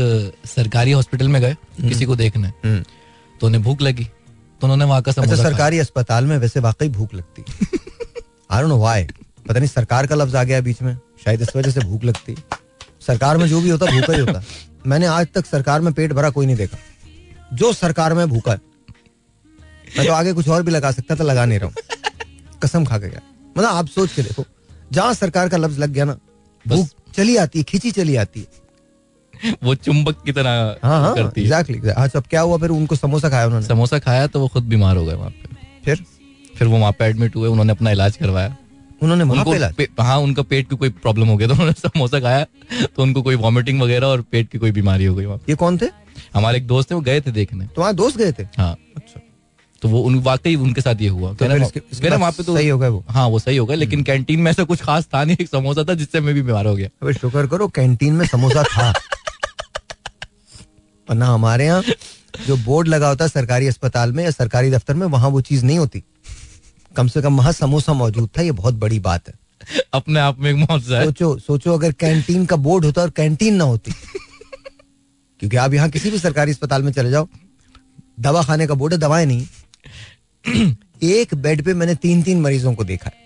सरकारी हॉस्पिटल में गए किसी को देखने। तो उन्हें भूख लगी। तो उन्होंने वहाँ का अच्छा समोसा खाया। सरकारी अस्पताल में वैसे वाकई भूख लगती। आई डोंट नो व्हाई पता नहीं सरकार का लफ्ज आ गया बीच में। शायद इस वजह से भूख लगती। सरकार में जो भी होता भूखा ही होता। मैंने आज तक सरकार में पेट भरा कोई नहीं देखा। जो सरकार में भूखा है। मैं तो आगे कुछ और भी लगा सकता था लगा नहीं रहा हूँ। कसम खा के गया। मतलब आप सोच के देखो जहाँ सरकार का लफ्ज लग गया ना भूख चली आती है खींची चली आती है। वो चुंबक की तरह हाँ हाँ एग्जैक्टली आज अब क्या हुआ फिर? उनको समोसा खाया उन्होंने? समोसा खाया तो वो खुद बीमार हो गए वहाँ पे। फिर? फिर वो वहाँ पे एडमिट हुए उन्होंने अपना इलाज करवाया। उन्होंने उनको पे हाँ उनका पेट की कोई प्रॉब्लम हो गया तो उन्होंने समोसा खाया तो उनको कोई वॉमिटिंग वगैरह और पेट की कोई बीमारी हो गई वहाँ। ये कौन थे? हमारे एक दोस्त थे वो गए थे देखने। तुम्हारे दोस्त गए थे? हाँ। अच्छा। तो वो उन वाकई उनके साथ ये हुआ। रहे वहाँ- वहाँ पे तो सही हो गए वो? हाँ वो सही हो गया लेकिन कैंटीन में ऐसा कुछ खास था नहीं एक समोसा था जिससे मैं भी बीमार हो गया। अबे शुक्र करो कैंटीन में समोसा था। वरना हमारे यहाँ जो बोर्ड लगा होता है सरकारी अस्पताल में या सरकारी दफ्तर में वहाँ वो चीज़ नहीं होती। कम से कम वहाँ समोसा मौजूद था ये बहुत बड़ी बात है। अपने आप में एक मुआवजा है। सोचो सोचो अगर कैंटीन का बोर्ड होता और कैंटीन ना होती। क्योंकि आप यहाँ किसी भी सरकारी अस्पताल में चले जाओ दवा खाने का बोर्ड है दवाएँ नहीं। एक बेड पे मैंने तीन तीन मरीजों को देखा है।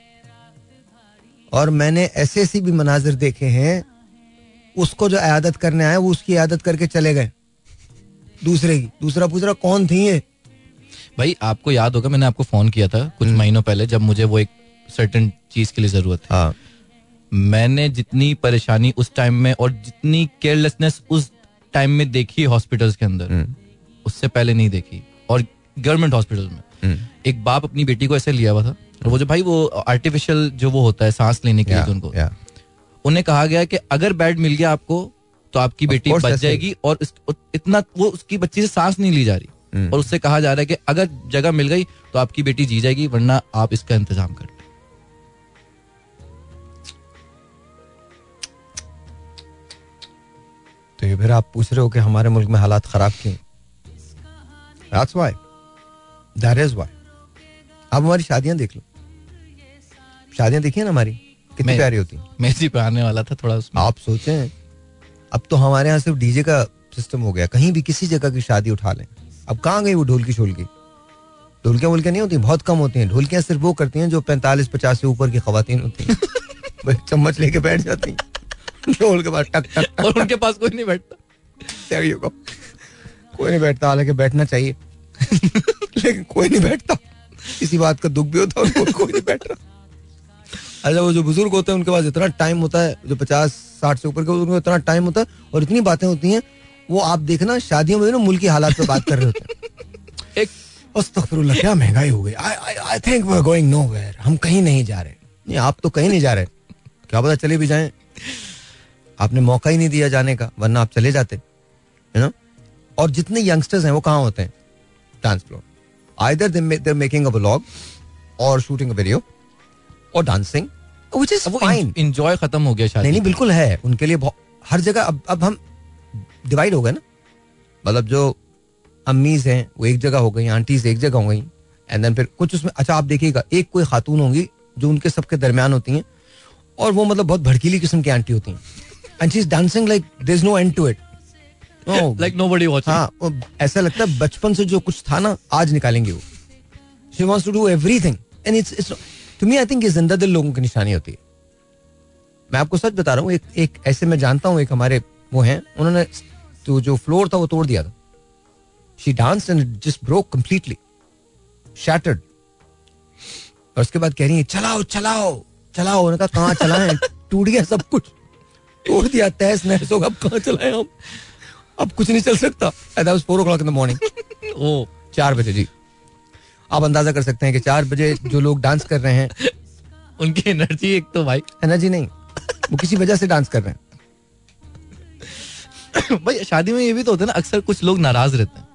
और मैंने ऐसे ऐसे भी मनाजिर देखे हैं उसको जो आयादत करने आए वो उसकी आयादत करके चले गए। दूसरे की दूसरा पूछ रहा कौन थी ये? भाई आपको याद होगा मैंने आपको फ़ोन किया था कुछ महीनों पहले जब मुझे वो एक सर्टन चीज़ के लिए ज़रूरत थी। हाँ। मैंने जितनी परेशानी उस टाइम में और जितनी केयरलेसनेस उस टाइम में देखी हॉस्पिटल्स के अंदर उससे पहले नहीं देखी। और गवर्नमेंट हॉस्पिटल में। एक बाप अपनी बेटी को ऐसे लिया हुआ था और वो जो भाई वो आर्टिफिशियल जो वो होता है सांस लेने के लिए उनको। उन्हें कहा गया कि अगर बेड मिल गया आपको तो आपकी बेटी बच जाएगी और इतना वो उसकी बच्ची से सांस नहीं ली जा रही। हम्म। और उससे कहा जा रहा है कि अगर जगह मिल गई तो आपकी बेटी जी जाएगी वरना आप इसका इंतज़ाम कर लें। तो ये फिर आप पूछ रहे हो कि हमारे मुल्क में हालात खराब क्यों? That's why. That is why. आप हमारी शादियाँ देख लो। शादियाँ देखी है ना हमारी? कितनी प्यारी होती हैं। मैं इसी पे आने वाला था थोड़ा उसमें। आप सोचें। अब तो हमारे यहाँ सिर्फ़ डीजे का सिस्टम हो गया। कहीं भी किसी जगह की शादी उठा लें। अब कहाँ गई वो ढोलकी शोलकी? ढोलकियाँ वोलकियाँ नहीं होती बहुत कम होती हैं। ढोलकियाँ सिर्फ़ वो करती हैं जो पैंतालीस पचास से ऊपर की खातन होती हैं। चम्मच लेके बैठ जाती हैं। ढोल के बाद टक टक और उनके पास कोई नहीं बैठता। कोई नहीं बैठता हालाँकि बैठना चाहिए। लेकिन कोई नहीं बैठता। इसी बात का दुख भी होता है कोई नहीं बैठ रहा। अच्छा वो जो बुज़ुर्ग होते हैं उनके पास इतना टाइम होता है जो पचास साठ से ऊपर के उनको इतना टाइम होता है और इतनी बातें होती हैं वो आप देखना शादियों में ना मुल्क की हालात पे बात कर रहे होते हैं। एक क्या महँगाई हो गई। I I think we going nowhere हम कहीं नहीं जा रहे। नहीं आप तो कहीं नहीं जा रहे। क्या पता चले भी जाएँ। आपने मौका ही नहीं दिया जाने का वरना आप चले जाते है ना और जितने यंगस्टर्स हैं वो कहाँ होते हैं? Dance floor either they making a vlog और शूटिंग अ वीडियो और dancing which is fine enjoy खत्म हो गया शादी नहीं नहीं बिल्कुल है। उनके लिए हर जगह अब अब हम डिवाइड हो गए ना। मतलब जो अम्मीज हैं वो एक जगह हो गई आंटीज एक जगह हो गई एंड देन फिर कुछ उसमें अच्छा आप देखिएगा एक कोई खातून होंगी जो उनके सबके दरमियान होती हैं और वो मतलब बहुत भड़कीली किस्म की आंटी होती हैं। And she is dancing like there is no end to it like nobody watching हाँ ऐसा लगता है बचपन से जो कुछ था ना आज निकालेंगे वो। She wants to do everything and it's it's to me I think ये ज़िंदा दिल लोगों की निशानी होती है। मैं आपको सच बता रहा हूँ एक एक ऐसे मैं जानता हूँ एक हमारे वो हैं उन्होंने तो जो फ्लोर था वो तोड़ दिया था। She dance and just broke completely shattered और उसके बाद कह रही है चलाओ चलाओ चलाओ। उन्होंने कहा कहाँ चलाएँ? टूट गया सब कुछ। तोड़ दिया तहस नहस होगा अब कहाँ चलाएँ हम? अब कुछ नहीं चल सकता। Four o'clock in the morning ओ चार बजे जी। आप अंदाज़ा कर सकते हैं कि चार बजे जो लोग डांस कर रहे हैं उनकी एनर्जी एक तो भाई। एनर्जी नहीं वो किसी वजह से डांस कर रहे हैं। भाई शादी में ये भी तो होता है ना अक्सर कुछ लोग नाराज़ रहते हैं।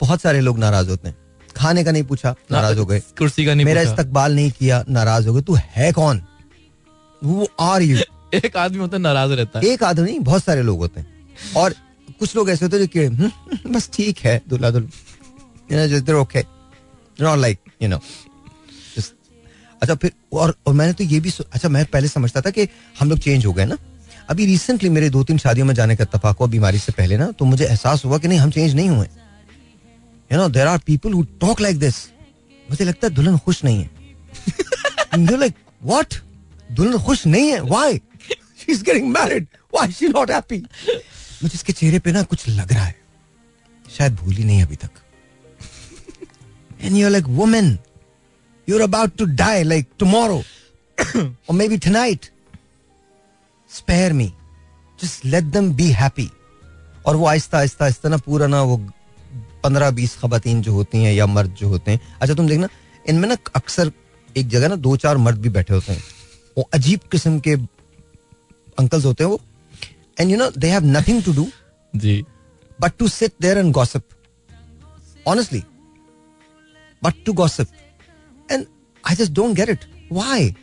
बहुत सारे लोग नाराज़ होते हैं। खाने का नहीं पूछा नाराज़ हो गए। कुर्सी का नहीं मेरा। इस्तकबाल नहीं किया नाराज़ हो गए। तू है कौन? वो आर यू एक आदमी होता है नाराज़ रहता है। एक आदमी नहीं बहुत सारे लोग होते हैं। और कुछ लोग ऐसे होते हैं जो कि "हम्म, बस ठीक है दुल्हा दुल्हन okay not like you know अच्छा फिर और और मैंने तो ये भी अच्छा मैं पहले समझता था कि हम लोग चेंज हो गए ना। अभी रिसेंटली मेरे दो तीन शादियों में जाने का इत्तेफाक हुआ बीमारी से पहले ना तो मुझे एहसास हुआ कि नहीं, हम चेंज नहीं हुए। You know there are people who talk like this मुझे लगता है दुल्हन खुश नहीं है। लाइक व्हाट दुल्हन खुश नहीं है? Why she is getting married why she not happy मुझे इसके चेहरे पे ना कुछ लग रहा है। शायद भूली नहीं अभी तक। And you like women you're about to die, like, tomorrow. Or maybe tonight. Spare me just let them be happy और वो आहिस्ता आहिस्ता आहिस्ता ना पूरा ना वो पंद्रह बीस खवातीन जो होती हैं या मर्द जो होते हैं अच्छा तुम देखना इनमें ना अक्सर एक जगह ना दो चार मर्द भी बैठे होते हैं वो अजीब किस्म के अंकल्स होते हैं वो and you know they have nothing to do ji but to sit there and gossip. Honestly. But to gossip. And I just don't get it. Why?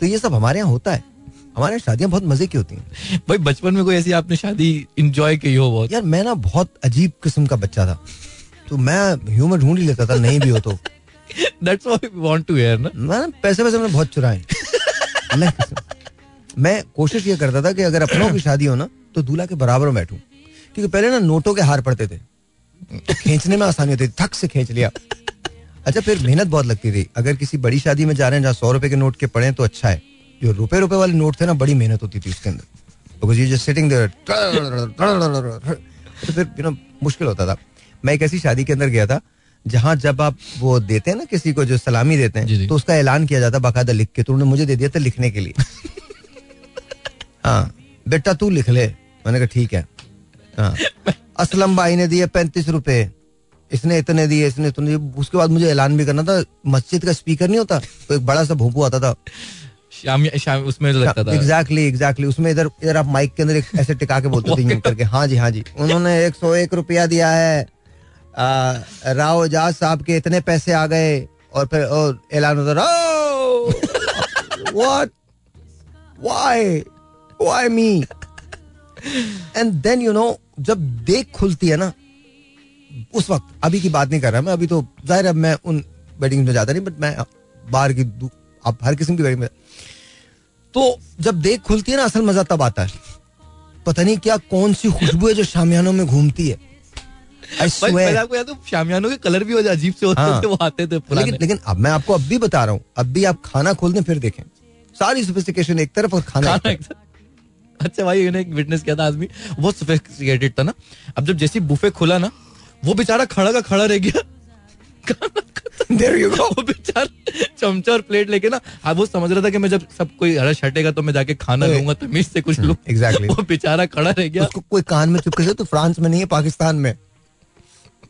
तो ये सब हमारे यहाँ होता है हमारे शादियाँ बहुत मज़े की होती हैं। भाई बचपन में कोई ऐसी आपने शादी इंजॉय की हो बहुत? यार मैं ना बहुत अजीब किस्म का बच्चा था। तो मैं ह्यूमर ढूंढ ही लेता था नहीं भी हो तो। That's what we want to hear ना? मैं पैसे वैसे मैंने बहुत चुराए। मैं कोशिश ये करता था कि अगर अपनों की शादी हो ना तो दूल्हा के बराबर में बैठूं। क्योंकि पहले ना नोटों के हार पड़ते थे। खींचने में आसानी होती थी थक से खींच लिया। अच्छा फिर मेहनत बहुत लगती थी। अगर किसी बड़ी शादी में जा रहे हैं जहाँ सौ रुपए के नोट के पड़े तो अच्छा है। जो रुपए रुपए वाले नोट थे ना बड़ी मेहनत होती थी उसके अंदर। Because you just sitting there तो फिर यू नो मुश्किल होता था। मैं एक ऐसी शादी के अंदर गया था जहाँ जब आप वो देते हैं ना किसी को जो सलामी देते। हैं तो उसका ऐलान किया जाता बाकायदा लिख के तो उन्होंने मुझे दे दिया था लिखने के लिए। हाँ बेटा तू लिख ले। मैंने कहा ठीक है। हाँ। असलम भाई ने दिए पैंतीस रुपए। इसने इतने दिए इसने इतने उसके बाद मुझे ऐलान भी करना था मस्जिद का स्पीकर नहीं होता तो एक बड़ा सा भोंपू आता था। शाम शाम उसमें जो लगता था। एग्जैक्टली एग्जैक्टली उसमें इधर इधर आप माइक के अंदर एक ऐसे टिका के बोलते थे यूँ करके। हाँ जी हाँ जी। उन्होंने एक सौ एक रुपया दिया है। राव एजाज साहब के इतने पैसे आ गए और फिर और ऐलान होता what why why me and then you know जब देख खुलती है ना उस वक्त अभी की बात नहीं कर रहा मैं अभी तो ज़ाहिर है मैं उन वेडिंग में जाता नहीं बट मैं बाहर की आप हर किस्म की वेडिंग में तो जब देख खुलती है ना असल मज़ा तब आता है। पता नहीं क्या कौन सी खुशबू है जो शामियानों में घूमती है। शामियानों के कलर भी अजीब से होते हाँ। थे वो आते थे लेकिन लेकिन अब मैं आपको अब भी बता रहा हूँ अब भी आप खाना खोल दें फिर देखें। सारी सोफिस्टिकेशन एक तरफ़ और खाना खाना एक साथ। अच्छा भाई एक विटनेस किया था आदमी बहुत सोफिस्टिकेटेड था ना। अब जब जैसी बुफे खुला ना वो बेचारा खड़ा का खड़ा रह गया। There you go. वो बेचारा चमचा और प्लेट लेके ना अब वो समझ रहा था कि मैं जब सब कोई हरस हटेगा तो मैं जाके खाना तो- लूँगा तमीज से कुछ लूँ। exactly. वो बेचारा खड़ा रह गया। उसको कोई कान में चुपके से तो फ्रांस में नहीं है पाकिस्तान में।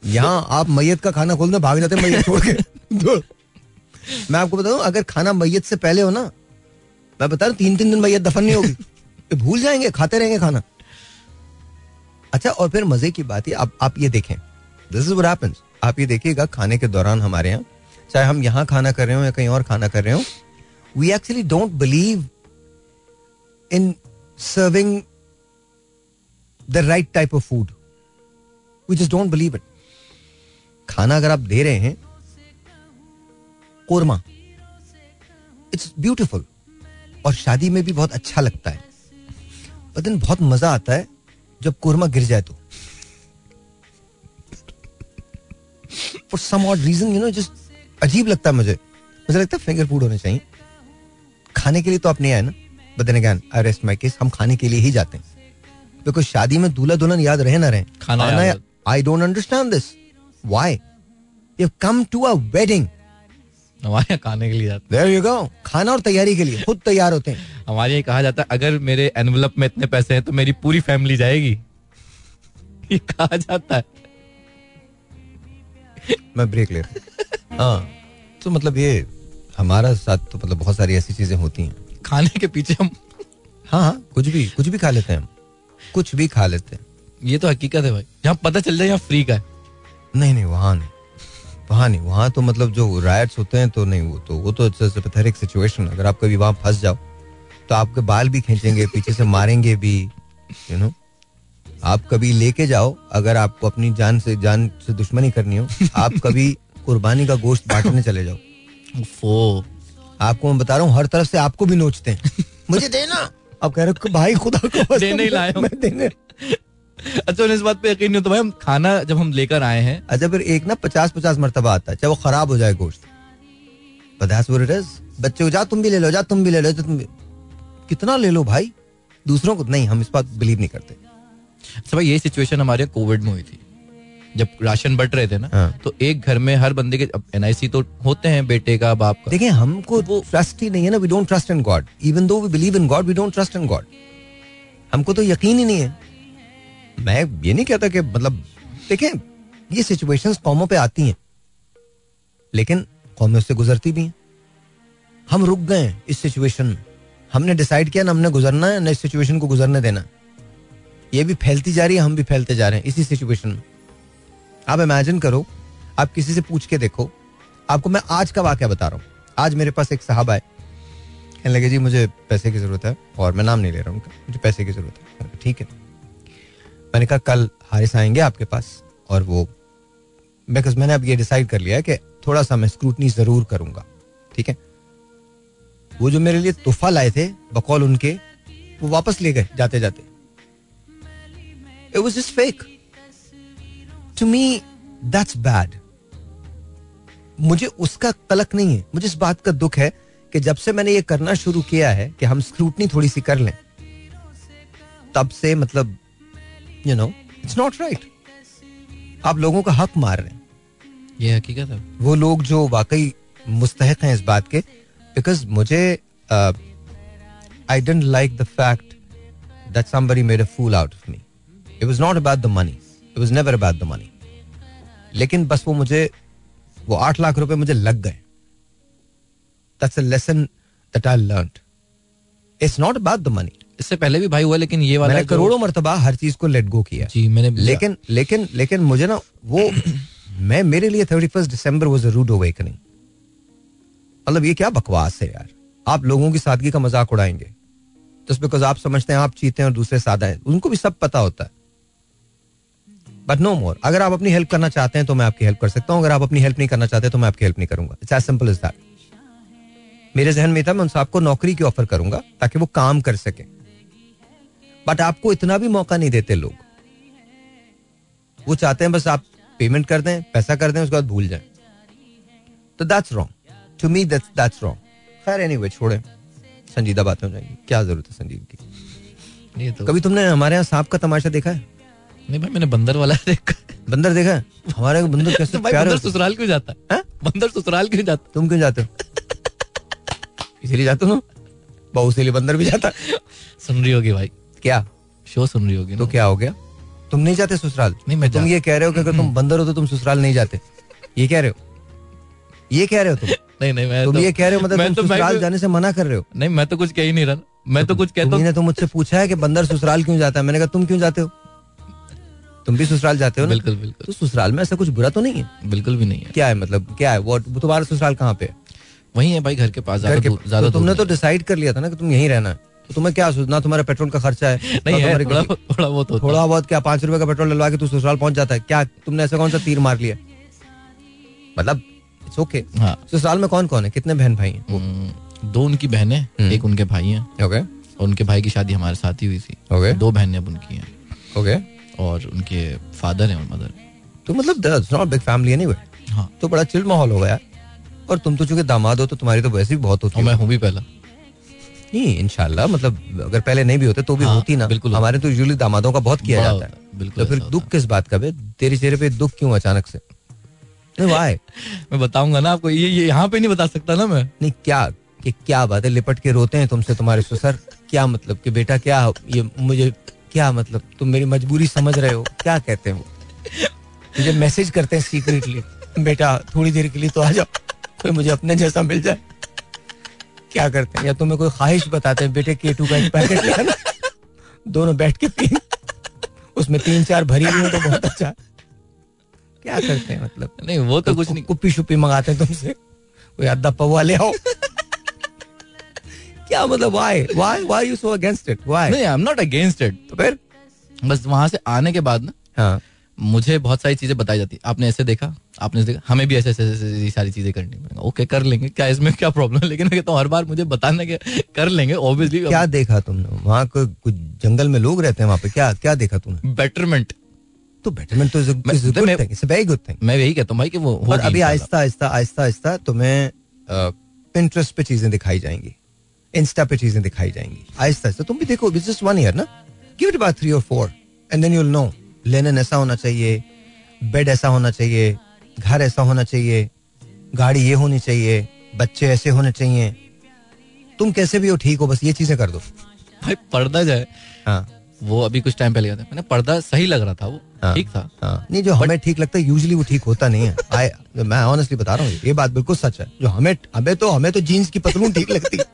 यहाँ आप मैयत का खाना खोल दो भाग जाते हैं मैयत छोड़ के मैं आपको बताऊँ अगर खाना मैयत से पहले हो ना मैं बता रहा हूँ, तीन तीन दिन मैयत दफन नहीं होगी। भूल जाएँगे खाते रहेंगे खाना। अच्छा और फिर मज़े की बात है आप आप ये देखें। दिस इज़ व्हाट हैपेंस आप ये देखिएगा, खाने के दौरान हमारे यहाँ, चाहे हम यहाँ खाना कर रहे हो या कहीं और खाना कर रहे हो we actually don't believe in serving the right type of food we just don't believe it खाना अगर आप दे रहे हैं, कोरमा इट्स ब्यूटिफुल और शादी में भी बहुत अच्छा लगता है। दिन बहुत मज़ा आता है जब कोरमा गिर जाए तो। For some odd reason you know just अजीब लगता है मुझे। मुझे लगता है फिंगर फ़ूड होने चाहिए। खाने के लिए तो आप नहीं आए ना। But then again I rest my case हम खाने के लिए ही जाते हैं। बिकॉज़ शादी में दूल्हा दुल्हन याद रहे ना रहे। खाना I don't understand this why you come to a wedding हमारे खाने के लिए जाते गो खाना और तैयारी के लिए खुद तैयार होते हैं। हैं हमारे यहाँ कहा जाता है अगर मेरे एनवलप में इतने पैसे हैं तो मेरी पूरी फैमिली जाएगी। ये कहा जाता है। मैं ब्रेक ले रहा हूँ। हाँ तो मतलब ये हमारा साथ तो मतलब बहुत सारी ऐसी चीज़ें होती हैं। खाने के पीछे हम हाँ हाँ कुछ भी कुछ भी खा लेते हैं हम। कुछ भी खा लेते हैं। ये तो हकीकत है भाई। जहाँ पता चल जाए यहाँ फ्री का है। नहीं नहीं वहाँ नहीं। वहाँ नहीं वहाँ तो मतलब जो रायट्स होते हैं तो नहीं वो तो वो तो पैथेटिक सिचुएशन अगर आप कभी वहाँ फंस जाओ तो आपके बाल भी खींचेंगे पीछे से मारेंगे भी यू नो आप कभी लेके जाओ अगर आपको अपनी जान से जान से दुश्मनी करनी हो आप कभी कुर्बानी का गोश्त बांटने चले जाओ। फो आपको मैं बता रहा हूँ हर तरफ़ से आपको भी नोचते हैं। मुझे देना। अब कह रहे हो भाई खुदा को देने ही हो। मैं देने। अच्छा इस बात पे यकीन नहीं होता। भाई हम खाना जब हम लेकर आए हैं। अच्छा फिर एक ना पचास पचास मरतबा आता है चाहे वो खराब हो जाए गोश्त. बच्चे को जा तुम भी ले लो जा तुम भी ले लो तुम भी कितना ले लो भाई? दूसरों को नहीं हम इस बात बिलीव नहीं करते। अच्छा भाई ये सिचुएशन हमारे कोविड में हुई थी। जब राशन बट रहे थे ना हाँ। तो एक घर में हर बंदे के एनआईसी तो होते हैं बेटे का बाप का। देखिए हमको वो ट्रस्ट ही नहीं है ना we don't trust in God even though we believe in God we don't trust in God हमको तो यकीन ही नहीं है। मैं ये नहीं कहता कि मतलब देखें ये सिचुएशंस कौमों पे आती हैं। लेकिन कौमें उससे गुजरती भी हैं। हम रुक गए इस सिचुएशन हमने डिसाइड किया ना हमने गुजरना है ना इस सिचुएशन को गुजरने देना। है। ये भी फैलती जा रही है, हम भी फैलते जा रहे हैं इसी सिचुएशन में। आप इमेजिन करो, आप किसी से पूछ के देखो, आपको मैं आज का वाक्य बता रहा हूँ। आज मेरे पास एक साहब आए, कहने लगे, जी, मुझे पैसे की ज़रूरत है और मैं नाम नहीं ले रहा हूँ मुझे पैसे की ज़रूरत है। ठीक है। मैंने कहा, कल हारिस आएँगे आपके पास और वो बिकॉज़ मैंने अब ये डिसाइड कर लिया है कि थोड़ा सा मैं स्क्रूटनी ज़रूर करूँगा, ठीक है? वो जो मेरे लिए तोहफा लाए थे, बकौल उनके, वो वापस ले गए जाते जाते it was just fake to me that's bad मुझे उसका कलक नहीं है। मुझे इस बात का दुख है कि जब से मैंने ये करना शुरू किया है कि हम स्क्रूटनी थोड़ी सी कर लें तब से मतलब you know it's not right आप लोगों का हक मार रहे हैं। ये हकीकत है। वो लोग जो वाकई मुस्तहक हैं इस बात के बिकॉज़ मुझे I didn't like the fact that somebody made a fool out of me it was not about the money it was never about the money लेकिन बस वो मुझे वो आठ लाख रुपए मुझे लग गए। That's a lesson that I learned it's not about the money इससे पहले भी भाई हुआ लेकिन ये वाला मैंने करोड़ों मरतबा हर चीज़ को लेट गो किया। जी मैंने लेकिन लेकिन लेकिन मुझे ना वो मैं मेरे लिए thirty first December was a rude awakening मतलब ये क्या बकवास है यार। आप लोगों की सादगी का मज़ाक उड़ाएँगे। जस्ट बिकॉज़ आप समझते हैं आप चीते हैं और दूसरे सादा हैं। उनको भी सब पता होता है। बट नो मोर अगर आप अपनी हेल्प करना चाहते हैं तो मैं आपकी हेल्प कर सकता हूँ। अगर आप अपनी हेल्प नहीं करना चाहते तो मैं आपकी हेल्प नहीं करूँगा। It's as simple is that मेरे जहन में था मैं उन आपको नौकरी की ऑफ़र करूँगा ताकि वो काम कर सके। बट आपको इतना भी मौका नहीं देते लोग। वो चाहते हैं बस आप पेमेंट कर दें पैसा कर दें उसके बाद भूल जाएँ। तो that's wrong to me that's that's wrong खैर एनीवे छोड़े। संजीदा बातें हो जाएँगी। क्या ज़रूरत है संजीद की? तो कभी तुमने हमारे यहाँ सांप का तमाशा देखा है? नहीं भाई मैंने बंदर वाला देखा बंदर देखा हमारे बंदर कैसे तो भाई बंदर ससुराल क्यों जाता है? बंदर ससुराल क्यों जाता तुम क्यों जाते हो? इसीलिए जाते हो बहू से बंदर भी जाता? सुन रही होगी भाई। क्या? शो सुन रही होगी तो क्या हो गया? तुम नहीं जाते ससुराल? नहीं, मैं तुम ये कह रहे हो कि अगर तुम बंदर हो तो तुम ससुराल नहीं जाते। ये कह रहे हो? ये कह रहे हो तुम? नहीं नहीं मैं तुम तो, ये कह रहे हो मतलब तुम तो- ससुराल तो- जाने से मना कर रहे हो? नहीं मैं तो कुछ कह ही नहीं रहा। मैं तो कुछ कहता हूँ तो मुझसे पूछा है कि बंदर ससुराल क्यों जाता है। मैंने कहा तुम क्यों जाते हो? तुम भी ससुराल जाते हो ना? बिल्कुल बिल्कुल। तो ससुराल में ऐसा कुछ बुरा तो नहीं है? बिल्कुल भी नहीं है। क्या है मतलब क्या है? वो तुम्हारा ससुराल कहाँ पे वही है भाई घर के पास घर ज़्यादा तो तुमने तो डिसाइड कर लिया था ना कि तुम यहीं रहना है। तो तुम्हें क्या सोचना तुम्हारा पेट्रोल का खर्चा है नहीं है थोड़ा थोड़ा बहुत होता है। थोड़ा बहुत क्या पाँच रुपए का पेट्रोल डलवा के तू ससुराल पहुँच जाता है? क्या तुमने ऐसा कौन सा तीर मार लिया? मतलब इट्स ओके हाँ। ससुराल में कौन कौन है? कितने बहन भाई हैं? हम्म, दो उनकी बहनें हम्म। एक उनके भाई हैं। ओके और उनके भाई की शादी हमारे साथ ही हुई थी। ओके दो बहनें अब उनकी हैं। ओके और उनके फादर हैं और मदर। तो मतलब बिग फैमिली एनीवे हाँ। तो बड़ा चिल माहौल हो गया और तुम तो चूँकि दामाद हो तो तुम्हारी तो वैसे भी बहुत होती है। मैं हूँ भी पहला। नहीं इंशाल्लाह मतलब अगर पहले नहीं भी होते तो भी हाँ, होती ना। बिल्कुल हमारे तो यूजुअली दामादों का बहुत किया जाता है। बिल्कुल तो फिर दुख किस बात का? बे तेरे चेहरे पे दुख क्यों अचानक से? why? मैं बताऊँगा ना आपको ये ये यहाँ पे नहीं बता सकता ना मैं। नहीं क्या कि क्या बात है लिपट के रोते हैं तुमसे तुम्हारे ससुर? क्या मतलब कि बेटा क्या ये मुझे क्या मतलब? तुम मेरी मजबूरी समझ रहे हो? क्या कहते हैं मुझे मैसेज करते हैं सीक्रेटली बेटा थोड़ी देर के लिए तो आ जाओ। कोई मुझे अपने जैसा मिल जाए। क्या करते हैं? या तुम्हें कोई ख्वाहिश बताते हैं? बेटे के टू का एक पैकेट लेना दोनों बैठ के पी उसमें तीन चार भरी हुई हो तो बहुत अच्छा। क्या करते हैं मतलब? नहीं वो तो कुछ नहीं। कुप्पी शुप्पी मंगाते हैं तुमसे। कोई अद्दा पवा ले आओ। क्या मतलब why why why you so against it why नहीं I am not against it तो फिर? बस वहाँ से आने के बाद ना हाँ। मुझे बहुत सारी चीज़ें बताई जाती। आपने ऐसे देखा? आपने देखा? हमें भी ऐसे ऐसे ऐसे सारी चीज़ें करनी पड़ेंगी। ओके कर लेंगे। क्या इसमें क्या प्रॉब्लम है लेकिन हूँ हर बार मुझे बताना कि कर लेंगे ऑब्वियसली क्या देखा तुमने? वहाँ कुछ जंगल में लोग रहते हैं वहाँ पे? क्या क्या देखा तुमने? बेटरमेंट तो बेटरमेंट तो वेरी गुड थिंग मैं यही कहता हूँ भाई कि वो अभी आहिस्ता आहिस्ता आहिस्ता आहिस्ता तुम्हें पिंटरेस्ट पे चीज़ें दिखाई जाएँगी। इंस्टा पे चीज़ें दिखाई जाएँगी। आहिस्ता आहिस्ता। तुम भी देखो जस्ट वन ईयर ना? गिव इट अबाउट थ्री और four and then you know Lennon ऐसा होना चाहिए बेड ऐसा होना चाहिए घर ऐसा होना चाहिए गाड़ी ये होनी चाहिए बच्चे ऐसे होने चाहिए। तुम कैसे भी हो ठीक हो बस ये चीज़ें कर दो। भाई पर्दा जाए हाँ वो अभी कुछ टाइम पहले था। मैंने पर्दा सही लग रहा था वो हाँ, ठीक था। हाँ, नहीं जो हमें ठीक लगता है यूजुअली वो ठीक होता नहीं है। आई मैं ऑनेस्टली बता रहा हूँ ये बात बिल्कुल सच है। जो हमें हमें तो हमें तो जीन्स की पतलून ठीक लगती है।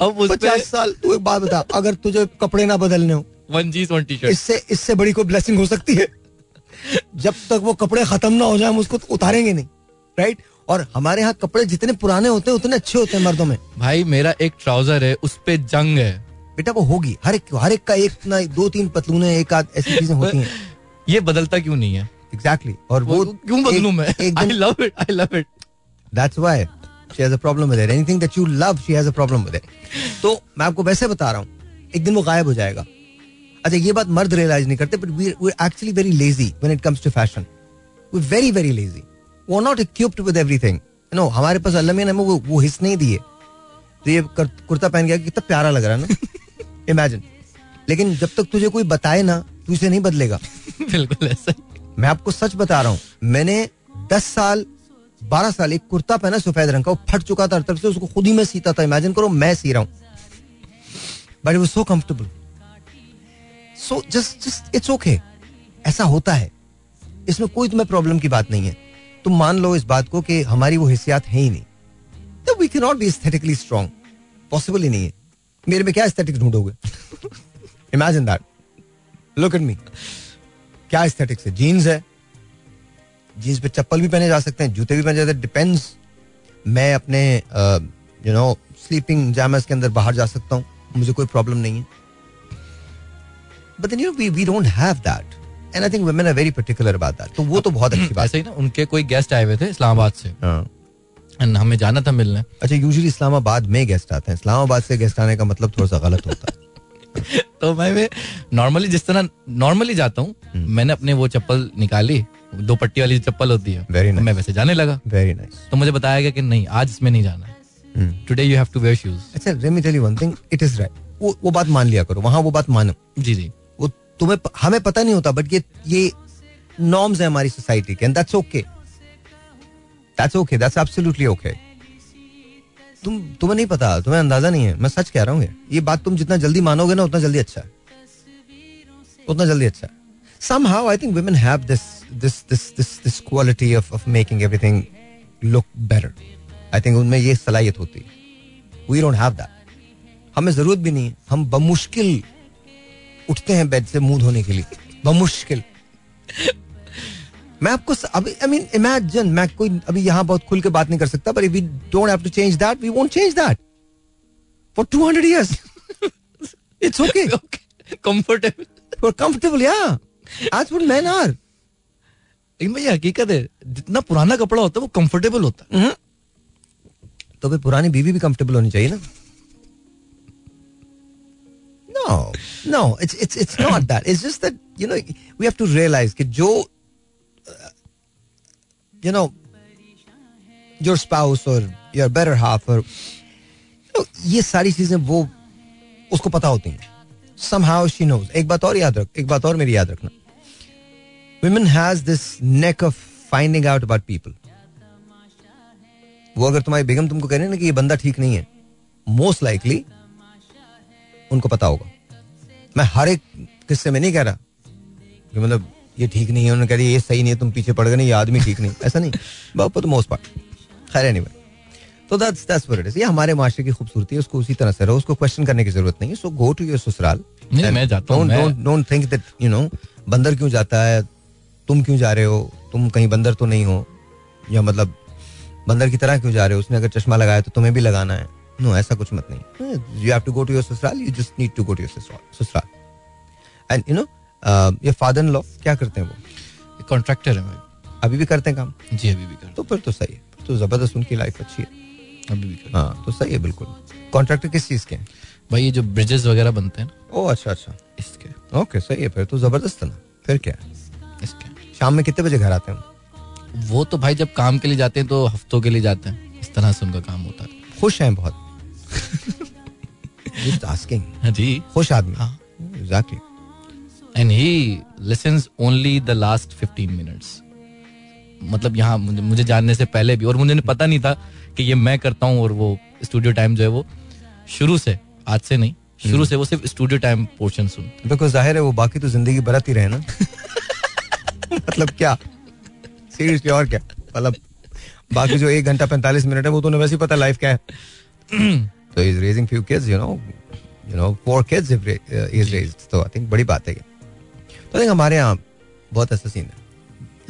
अब उस पचास साल तू एक बात बता अगर तुझे कपड़े ना बदलने हो one jeans one T shirt इससे इससे बड़ी कोई ब्लेसिंग हो सकती है? जब तक वो कपड़े खत्म ना हो जाए हम उसको उतारेंगे नहीं राइट और हमारे यहाँ कपड़े जितने पुराने होते हैं उतने अच्छे होते हैं मर्दों में। भाई मेरा एक ट्राउज़र है उस पे जंग है। बेटा वो होगी। हर एक हर एक का एक ना दो तीन पतलूने एक आध ऐसी चीज़ें होती हैं। ये बदलता क्यों नहीं है? Exactly exactly. और वो वो क्यों बदलूं मैं? I love it I love it that's why she has a problem with it anything that you love she has a problem with it तो मैं आपको वैसे बता रहा हूँ एक दिन वो गायब हो जाएगा। अच्छा ये बात मर्द रियलाइज़ नहीं करते but we we actually very lazy when it comes to fashion we very very lazy वो not equipped with everything no हमारे पास अल्लाह ने हमें वो वो हिस्स नहीं दिए। तो ये कर- कुर्ता पहन गया कितना प्यारा लग रहा है ना। इमेजिन लेकिन जब तक तुझे कोई बताए ना तू इसे नहीं बदलेगा। बिल्कुल ऐसा मैं आपको सच बता रहा हूँ मैंने दस साल बारह साल, एक कुर्ता पहना, सफ़ेद रंग का, वो फट चुका था तरफ़ से, उसको खुद ही मैं सीता था। इमेजिन करो, मैं सी रहा हूँ। बट वो so comfortable so just just it's okay ऐसा होता है। इसमें कोई तुम्हें प्रॉब्लम की बात नहीं है। तुम मान लो इस बात को कि हमारी वो हिस्सियात है ही नहीं। तो we can not be aesthetically strong possible ही नहीं है। मेरे में क्या aesthetics ढूंढोगे? Imagine that look at me क्या एस्थेटिक्स है? जीन्स है। जीन्स पे चप्पल भी पहने जा सकते हैं जूते भी पहने जाते हैं डिपेंड्स मैं अपने यू नो स्लीपिंग जैमर्स के अंदर बाहर जा सकता हूँ मुझे कोई प्रॉब्लम नहीं है। But you we we don't have that and I think women are very particular about that तो वो तो बहुत अच्छी बात ऐसे ही। ना उनके कोई गेस्ट आए हुए थे इस्लामाबाद से। है। हाँ। एंड हमें जाना था मिलने। अच्छा यूजुअली इस्लामाबाद में गेस्ट आते हैं। इस्लामाबाद से गेस्ट आने का मतलब थोड़ा सा गलत होता है। तो मैं नॉर्मली जिस तरह नॉर्मली जाता हूँ हम्म। मैंने अपने वो चप्पल निकाली दो पट्टी वाली चप्पल होती है Very तो nice. मैं वैसे जाने लगा। वेरी नाइस तो मुझे बताया गया कि नहीं आज इसमें नहीं जाना। Today you have to wear shoes अच्छा let me tell you one thing it is right वो वो बात मान लिया करो वहाँ वो बात मानो। जी जी। वो तुम्हें हमें पता नहीं होता बट ये ये नॉर्म्स है हमारी सोसाइटी के and that's okay that's okay that's absolutely okay तुम तुम्हें नहीं पता तुम्हें अंदाज़ा नहीं है मैं सच कह रहा हूँ ये। ये बात तुम जितना जल्दी मानोगे ना उतना जल्दी अच्छा है। उतना जल्दी अच्छा है। Somehow I think women have this this this this this quality of of making everything look better. I think उनमें ये सलाहियत होती है. We don't have that. हमें ज़रूरत भी नहीं हम बमुश्किल उठते हैं बेड से मुँह धोने के लिए। बमुश्किल। मैं आपको अभी आई मीन इमेजिन मैं कोई अभी यहाँ बहुत खुल के बात नहीं कर सकता but we don't have to change that we won't change that for 200 years it's okay comfortable for comfortable या आज व्हाट मेन आर लेकिन ये हकीकत है जितना पुराना कपड़ा होता है वो कंफर्टेबल होता है। तो फिर पुरानी बीवी भी कंफर्टेबल होनी चाहिए ना? No no it's it's it's not that it's just that you know we have to realise कि जो यू नो योर स्पाउस और योर बेटर हाफ़ और you know, ये सारी चीज़ें वो उसको पता होती हैं। Somehow she knows. एक बात और याद रख, एक बात और मेरी याद रखना। Women has this neck of finding out about people वो अगर तुम्हारी बेगम तुमको कह रहे ना कि ये बंदा ठीक नहीं है मोस्ट लाइकली उनको पता होगा। मैं हर एक किस्से में नहीं कह रहा कि मतलब ये ठीक नहीं है, उन्होंने कह दिया, ये सही नहीं है, तुम पीछे पड़ गए, नहीं, ये आदमी ठीक नहीं ऐसा नहीं। बहुत मोस्ट पार्ट खैर एनीवे तो that's that's what it is ये हमारे माशरे की खूबसूरती है उसको उसी तरह से रहो उसको क्वेश्चन करने की ज़रूरत नहीं है। सो गो टू योर ससुराल नहीं, मैं जाता हूँ, don't don't think that you know बंदर क्यों जाता है तुम क्यों जा रहे हो तुम कहीं बंदर तो नहीं हो या मतलब बंदर की तरह क्यों जा रहे हो उसने अगर चश्मा लगाया तो तुम्हें भी लगाना है। नो ऐसा कुछ मत नहीं। You have to go to your sasural you just need to go to your sasural and you know ये फादर इन लॉ क्या करते हैं वो? कॉन्ट्रैक्टर है अभी भी करते हैं काम? जी अभी भी कर तो फिर तो सही है तो ज़बरदस्त उनकी लाइफ अच्छी है। अभी भी हाँ तो सही है बिल्कुल। कॉन्ट्रैक्टर किस चीज़ के? भाई ये जो ब्रिजेस वगैरह बनते हैं ओ अच्छा अच्छा। इसके। ओके सही है फिर तो ज़बरदस्त है ना। फिर क्या? इसके। शाम में कितने बजे घर आते हैं? वो तो भाई जब काम के लिए जाते हैं तो हफ्तों के लिए जाते हैं। इस तरह से उनका काम होता है। खुश हैं बहुत. हाँ जी। खुश आदमी। हाँ। Exactly and he listens only the last 15 minutes मतलब यहाँ मुझे जानने से पहले भी और मुझे पता नहीं था कि ये मैं करता हूँ और वो स्टूडियो टाइम जो है वो शुरू से आज से नहीं शुरू से वो सिर्फ़ स्टूडियो टाइम पोर्शन सुन। बिकॉज़ ज़ाहिर है वो बाकी तो ज़िंदगी बरत ही रहे ना। मतलब क्या? सीरियसली और क्या? मतलब बाकी जो एक घंटा पैंतालीस मिनट है वो तो उन्हें वैसे ही पता लाइफ क्या है। तो is raising few kids you know you know four kids is raised तो आई थिंक बड़ी बात है ये। तो आई थिंक हमारे यहाँ बहुत ऐसा सीन है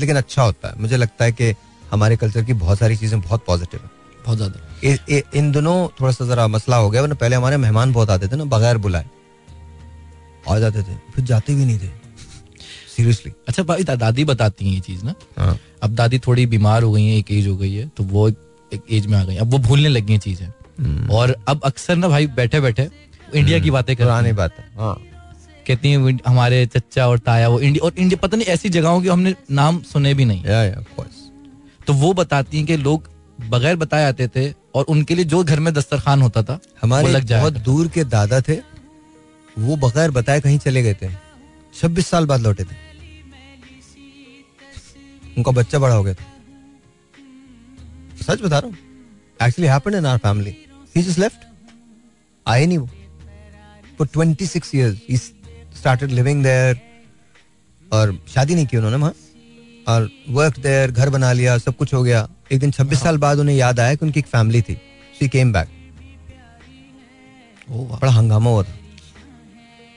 लेकिन अच्छा होता है। मुझे लगता है कि हमारे कल्चर की बहुत सारी चीज़ें बहुत पॉजिटिव है। बहुत ज़्यादा। इन दोनों थोड़ा सा जरा मसला हो गया वरना पहले हमारे मेहमान बहुत आते थे ना बगैर बुलाए। आ जाते थे फिर जाते भी नहीं थे। सीरियसली अच्छा भाई दादी बताती हैं ये चीज़ ना। हाँ। अब दादी थोड़ी बीमार हो गई है एक एज हो गई है तो वो एक एज में आ गई अब वो भूलने लगी हैं चीज़ें। और अब अक्सर ना भाई बैठे बैठे इंडिया की बातें करती पुरानी बात है हाँ। कहती हैं हमारे चचा और ताया वो इंडिया और इंडिया पता नहीं ऐसी जगहों के हमने नाम सुने भी नहीं। ऑफ़ कोर्स तो वो बताती हैं कि लोग बगैर बताए आते थे और उनके लिए जो घर में दस्तरखान होता था हमारे लग बहुत दूर के दादा थे वो बगैर बताए कहीं चले गए थे। छब्बीस साल बाद लौटे थे। उनका बच्चा बड़ा हो गया था। सच बता रहा हूँ actually happened in our family he just left आए नहीं वो। For 26 years he started living there और शादी नहीं की उन्होंने वहाँ और वर्क देयर घर बना लिया सब कुछ हो गया। एक दिन 26 साल बाद उन्हें याद आया कि उनकी एक फैमिली थी। शी केम बैक बड़ा हंगामा हुआ था।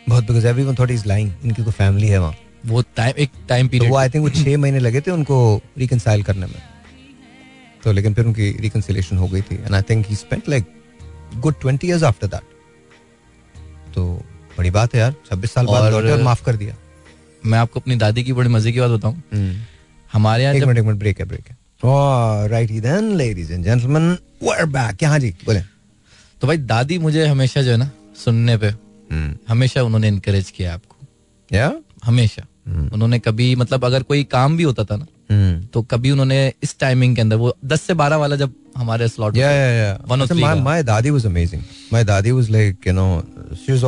बहुत because everyone thought is lying इनकी कोई फैमिली है वहाँ। वो टाइम एक टाइम तो पीरियड वो आई थिंक वो छह महीने लगे थे उनको रिकनसाइल करने में। तो लेकिन फिर उनकी रिकनसिलेशन हो गई थी। And I think he spent like good twenty years after that तो बड़ी बात है यार छब्बीस साल बाद और- माफ़ कर दिया। मैं आपको अपनी दादी की बड़ी मज़े की बात बताऊँ। हमारे यहाँ एक मिनट एक मिनट ब्रेक है ब्रेक है। Right then ladies and gentleman we back हाँ जी बोले। तो भाई दादी मुझे हमेशा जो है ना सुनने पे हमेशा उन्होंने इनकरेज किया आपको। या हमेशा। उन्होंने कभी मतलब अगर कोई काम भी होता था ना तो कभी उन्होंने इस टाइमिंग के अंदर वो 10 से 12 वाला जब हमारे slot Yeah, yeah, yeah. One of Listen, three my, का. my daddy was amazing. My daddy was like, you know, she was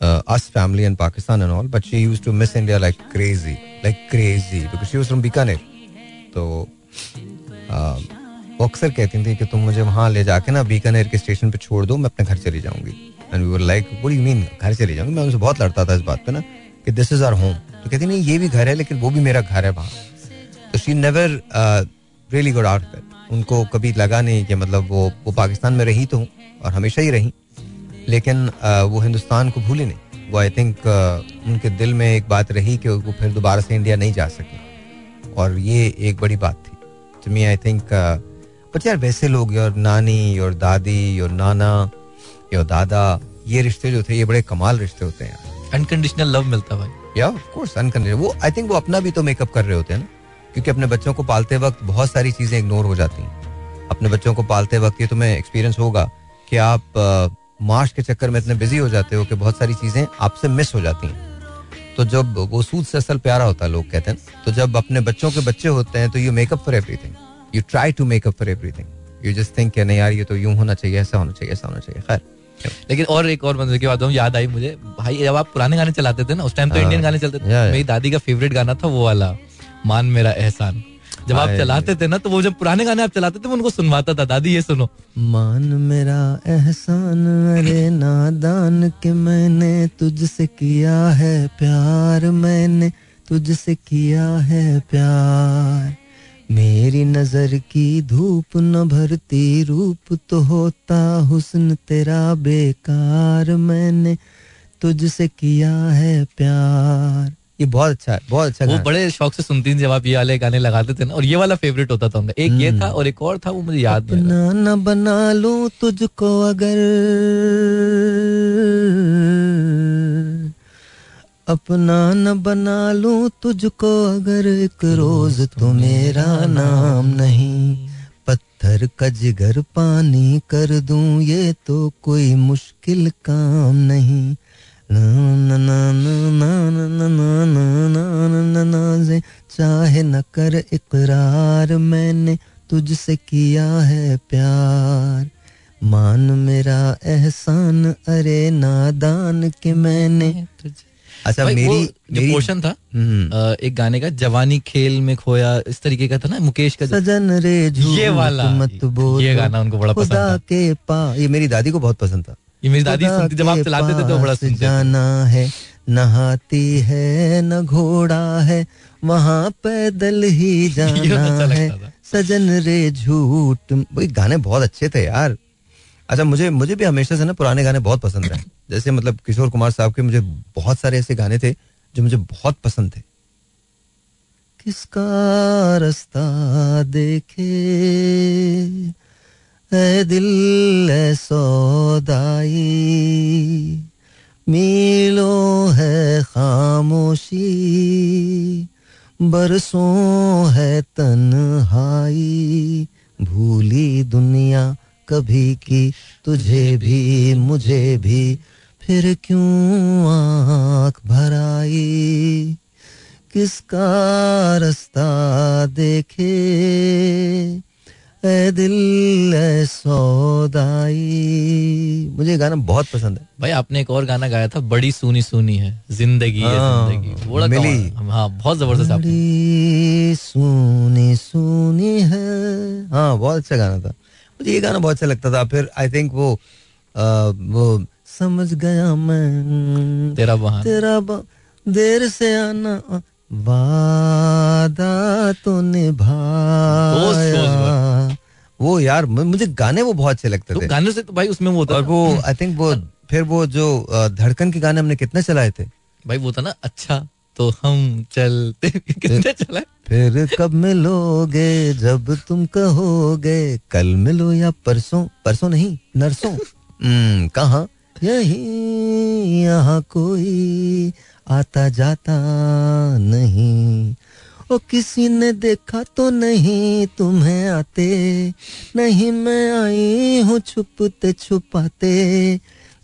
uh, us family in Pakistan and all, but she used to miss India like crazy, like crazy, because she was from Bikaner. uh, वो अक्सर कहती थी कि तुम मुझे वहाँ ले जाके ना बीकानेर के स्टेशन पे छोड़ दो मैं अपने घर चली जाऊँगी। And we were like what you mean घर चली जाऊँगी? मैं उनसे बहुत लड़ता था इस बात पे ना कि दिस इज़ आर होम तो कहती नहीं ये भी घर है लेकिन वो भी मेरा घर है वहाँ. तो she never really good out उनको कभी लगा नहीं कि मतलब वो वो पाकिस्तान में रही तो हूँ और हमेशा ही रही। लेकिन वो हिंदुस्तान को भूले नहीं। वो आई थिंक उनके दिल में एक बात रही कि वो फिर दोबारा से इंडिया नहीं जा सके। और ये एक बड़ी बात थी। To me I think but यार वैसे लोग योर नानी योर दादी योर नाना योर दादा ये रिश्ते जो थे ये बड़े कमाल रिश्ते होते हैं अनकंडीशनल लव मिलता भाई। या ऑफ़ कोर्स अनकंडीशनल वो आई थिंक वो अपना भी तो मेकअप कर रहे होते हैं ना। क्योंकि अपने बच्चों को पालते वक्त बहुत सारी चीज़ें इग्नोर हो जाती हैं। अपने बच्चों को पालते वक्त ये तुम्हें एक्सपीरियंस होगा कि आप मार्च के चक्कर में इतने बिज़ी हो जाते हो कि बहुत सारी चीज़ें आपसे मिस हो जाती हैं। तो जब वो सूद से असल प्यारा होता है लोग कहते हैं तो जब अपने बच्चों के बच्चे होते हैं तो you make up for everything you try to make up for everything you just think नहीं यार ये तो यूँ होना चाहिए ऐसा होना चाहिए ऐसा होना चाहिए। खैर। लेकिन और एक और मज़े की बात याद आई मुझे। भाई जब आप पुराने गाने चलाते थे ना उस टाइम तो हाँ, इंडियन गाने चलते थे। मेरी दादी का फेवरेट गाना था वो वाला मान मेरा एहसान। जब आप चलाते थे ना तो वो जब पुराने गाने आप चलाते थे मैं उनको सुनवाता था दादी ये सुनो। मान मेरा एहसान अरे नादान के मैंने तुझसे किया है प्यार मैंने तुझसे किया है प्यार। मेरी नज़र की धूप न भरती रूप तो होता हुस्न तेरा बेकार। मैंने तुझसे किया है प्यार। ये बहुत अच्छा है बहुत अच्छा वो बड़े शौक से सुनती थी जब आप ये वाले गाने लगाते थे ना और ये वाला फेवरेट होता था उनका। एक ये था और एक और था वो मुझे याद नहीं न बना लूँ तुझको अगर अपना न बना लूँ तुझको अगर एक रोज तो मेरा नाम नहीं पत्थर का जिगर पानी कर दूँ ये तो कोई मुश्किल काम नहीं। चाहे न कर इकरार मैंने तुझसे किया है प्यार। मान मेरा एहसान अरे नादान के मैंने। अच्छा मेरी जो पोर्शन था हम्म, एक गाने का जवानी खेल में खोया इस तरीके का था ना मुकेश का सजन रे ये वाला, मत बोलो। ये गाना उनको बड़ा पसंद था। के पा ये मेरी दादी को बहुत पसंद था। ये मेरी दादी सुनती जब आप चलाते थे तो बड़ा सुनते जाना है नहाती है न घोड़ा है वहाँ पैदल ही जाना अच्छा है। सजन रे झूठ वही गाने बहुत अच्छे थे यार। अच्छा मुझे मुझे भी हमेशा से ना पुराने गाने बहुत पसंद है। जैसे मतलब किशोर कुमार साहब के मुझे बहुत सारे ऐसे गाने थे जो मुझे बहुत पसंद थे। किसका रास्ता देखे? दिल सौदाई, मिलो है खामोशी, बरसों है तन्हाई। भूली दुनिया कभी की, तुझे भी, मुझे भी, फिर क्यों आँख भराई? किसका रास्ता देखे? दिल सौदाई। मुझे गाना बहुत पसंद है। भाई आपने एक और गाना गाया था बड़ी सुनी सुनी है ज़िंदगी है हाँ, ज़िंदगी। बड़ा मिली। हाँ बहुत ज़बरदस्त बड़ी सुनी सुनी है। हाँ बहुत अच्छा गाना था। मुझे ये गाना बहुत अच्छा लगता था। फिर आई थिंक वो आ, वो समझ गया मैं। तेरा बहाना। तेरा ब- देर से आना वादा तो निभाया। वो यार मुझे गाने वो बहुत अच्छे लगते तो थे। गाने से तो भाई उसमें वो और वो आई थिंक वो फिर वो जो धड़कन के गाने हमने कितने चलाए थे? भाई वो था ना अच्छा तो हम चलते। कितने चला फिर कब मिलोगे जब तुम कहोगे कल मिलो या परसों? परसों नहीं नरसों। कहा? यही यहाँ कोई आता जाता नहीं। ओ किसी ने देखा तो नहीं तुम्हें आते। नहीं मैं आई हूँ छुपते छुपाते।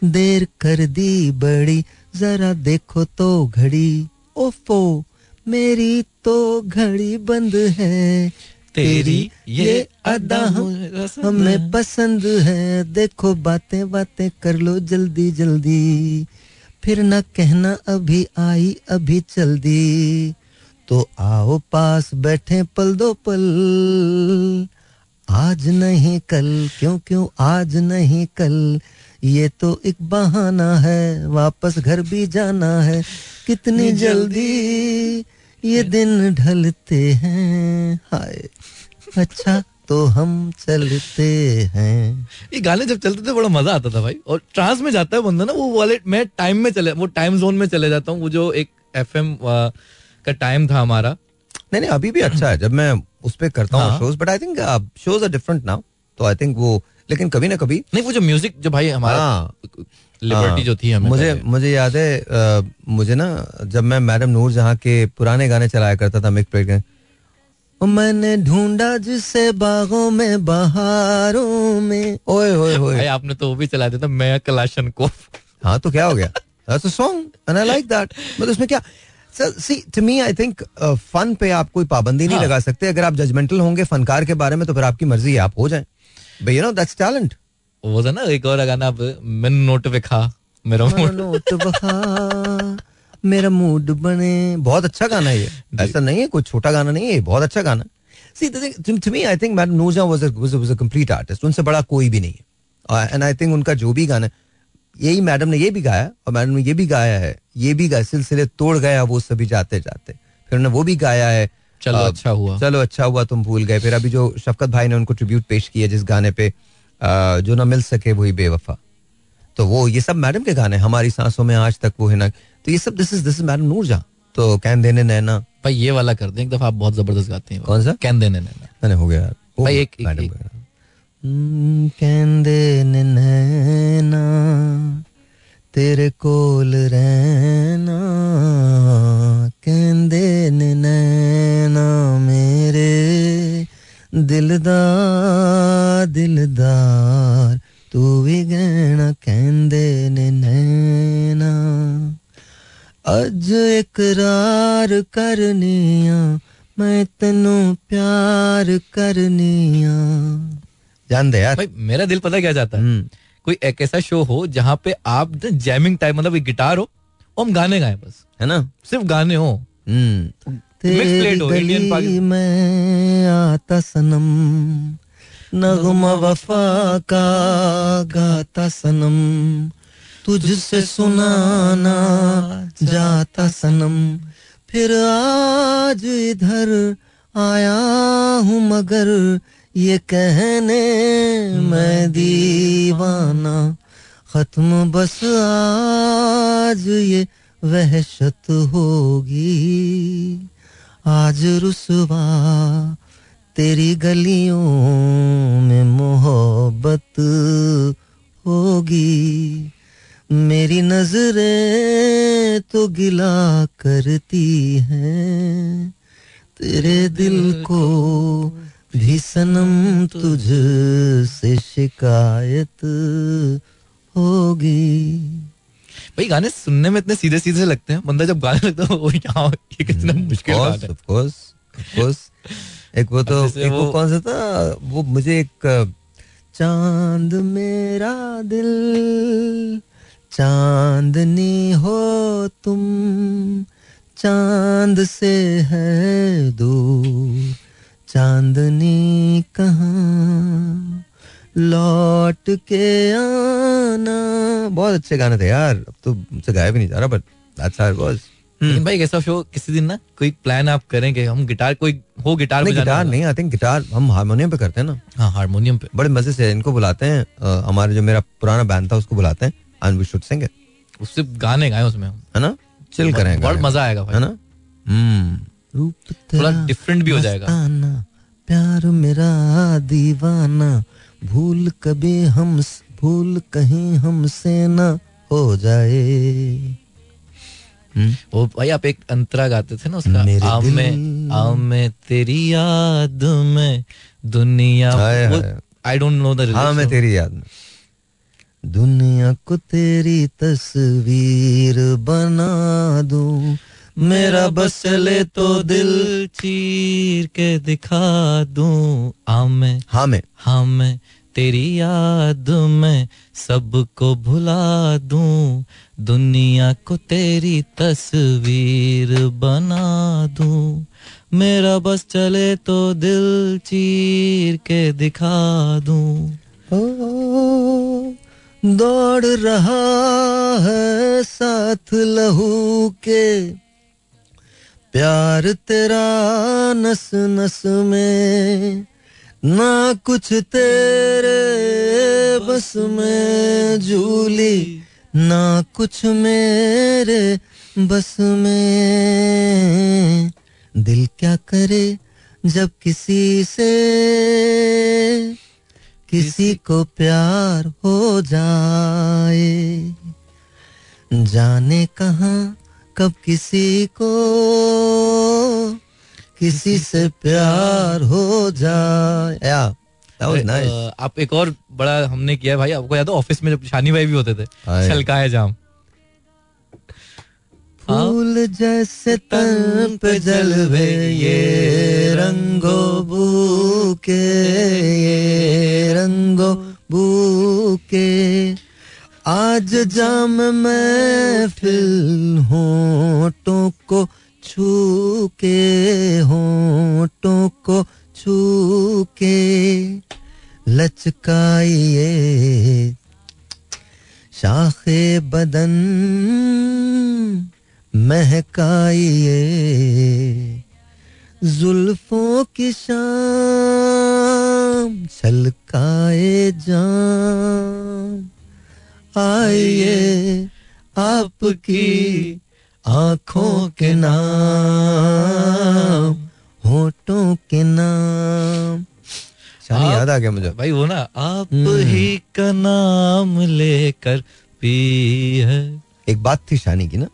देर कर दी बड़ी जरा देखो तो घड़ी। ओफो मेरी तो घड़ी बंद है। तेरी ये अदा हम पसंद है। देखो बातें बातें कर लो जल्दी जल्दी। फिर ना कहना अभी आई अभी चल दी। तो आओ पास बैठे पल दो पल। आज नहीं कल क्यों क्यों आज नहीं कल? ये तो एक बहाना है वापस घर भी जाना है। कितनी जल्दी। ये दिन ढलते हैं। हाय। अच्छा तो हम चलते हैं। ये गाने जब चलते थे बड़ा मज़ा आता था भाई। और ट्रांस में जाता है बंदा ना वो वाले मैं टाइम में चले वो टाइम जोन में चले जाता हूँ। वो जो एक एफएम का टाइम था हमारा। नहीं नहीं अभी भी अच्छा है। जब मैं उस पे करता हूँ हाँ। Shows but I think shows are different now तो आई थिंक वो लेकिन कभी ना कभी नहीं वो जो म्यूज़िक जो भाई हमारा हाँ, लिबर्टी हाँ, जो थी हमें मुझे मुझे याद है अ, मुझे ना जब मैं मैडम नूर जहाँ के पुराने गाने चलाया करता था मिक पे मैंने ढूंढा जिसे बागों में बहारों में। ओए होए भाई आपने तो वो भी चला दिया था मैं कलाशन को। हाँ तो क्या हो गया? That's a song and I like that मतलब उसमें क्या? See to me I think fun पे आप कोई पाबंदी नहीं हाँ. लगा सकते। अगर आप जजमेंटल होंगे फनकार के बारे में तो फिर आपकी मर्ज़ी है आप हो जाए। भाई यू नो दैट्स टैलेंट वो था ना एक और गाना मैंने नोट पे खा मेरा नोट बहा मेरा मूड बने। बहुत अच्छा गाना है ये। ऐसा नहीं है कोई छोटा गाना नहीं है बहुत अच्छा गाना। See to me I think madam Noorjahan was was a complete artist उनसे बड़ा कोई भी नहीं है। एंड आई थिंक उनका जो भी गाना यही मैडम ने ये भी गाया और मैडम ने ये भी गाया है ये भी गाया सिलसिले तोड़ गया वो सभी जाते जाते। फिर उन्होंने वो भी गाया है। चलो आ, अच्छा हुआ। चलो अच्छा हुआ तुम भूल गए। फिर अभी जो शफकत भाई ने उनको ट्रिब्यूट पेश किया जिस गाने पे आ, जो ना मिल सके वही बेवफा। तो वो ये सब मैडम के गाने हमारी सांसों में आज तक वो है ना तो ये सब this is this is madam Noorjahan तो कैन देने नैना भाई ये वाला कर दें एक दफ़ा आप बहुत ज़बरदस्त गाते हैं कौन सा? कैन देने नैना मैंने हो गया। यार भाई एक कैन देने नैना तेरे कोल रहना। कहते नैना मेरे दिलदार दिलदार तू भी गहना। कहते नैना अज इकरार करनिया मैं तेनू प्यार करनिया। जान दे यार? भाई मेरा दिल पता क्या चाहता है? कोई एक ऐसा शो हो जहाँ पे आप जैमिंग टाइम मतलब गिटार हो और हम गाने गाए बस। है ना? सिर्फ़ गाने हो। तेरी गली में आता सनम नगमा वफा का गाता सनम। तुझसे सुनाना जाता सनम। फिर आज इधर आया हूँ मगर ये कहने मैं दीवाना। खत्म बस आज ये वहशत होगी। आज रुसवा तेरी गलियों में मोहब्बत होगी। मेरी नज़रें तो गिला करती हैं। तेरे दिल को भी सनम तुझ से शिकायत होगी। भाई गाने सुनने में इतने सीधे सीधे लगते हैं। बंदा जब गाने लगता है वो यहाँ ये कितना हम्म, मुश्किल है। ऑफ़ कोर्स ऑफ़ कोर्स एक वो तो एक वो कौन सा था? वो मुझे एक चाँद मेरा दिल चांदनी हो तुम चाँद से है दूर। चांदनी कहाँ? लौट के आना। बहुत अच्छे गाने थे यार। अब तो मुझसे गाया भी नहीं जा रहा but that's how it was भाई कैसा शो किसी दिन ना कोई प्लान आप करेंगे हम गिटार कोई हो गिटार नहीं गिटार नहीं आई थिंक गिटार हम हारमोनियम पे करते हैं ना। हाँ हारमोनियम पे। बड़े मज़े से इनको बुलाते हैं। हमारे जो मेरा पुराना बैंड था उसको बुलाते हैं। And we should sing it उससे गाने गाए उसमें है ना? चिल करेंगे बहुत मज़ा आएगा है ना? हम्म। रूप थोड़ा डिफरेंट भी हो जाएगा। प्यार मेरा दीवाना भूल कभी हम भूल कहीं हमसे ना हो जाए। हम्म, वो भाई आप एक अंतरा गाते थे ना उसका आम में आम में तेरी याद में दुनिया। आई डोंट नो द हाँ मैं तेरी याद में। दुनिया को तेरी तस्वीर बना दूँ। मेरा बस चले तो दिल चीर के दिखा दूँ। आ मैं हाँ मैं हाँ मैं तेरी याद में सबको भुला दूँ। दुनिया को तेरी तस्वीर बना दूँ। मेरा बस चले तो दिल चीर के दिखा दूँ। ओ, दौड़ रहा है साथ लहू के। प्यार तेरा नस नस में, ना कुछ तेरे बस में झूली, ना कुछ मेरे बस में। दिल क्या करे जब किसी से? किसी को प्यार हो जाए। जाने कहा कब किसी को किसी से प्यार हो जाए। या that was nice. आप एक और बड़ा हमने किया भाई आपको याद है ऑफ़िस में जब शानी भाई भी होते थे छलका छलकाए जाम। फूल जैसे तन पे जलवे ये रंगो बूके, ये रंगो बूके। आज जाम महफिल होठों को छू के होठों को छू के लचकाइए शाखे बदन। महकाइए जुल्फों की शाम छलकाए जाम। आइए आपकी आँखों के नाम होठों के नाम। शानी याद आ गया मुझे। भाई वो ना आप हम्म। ही का नाम लेकर पी है। एक बात थी शानी की ना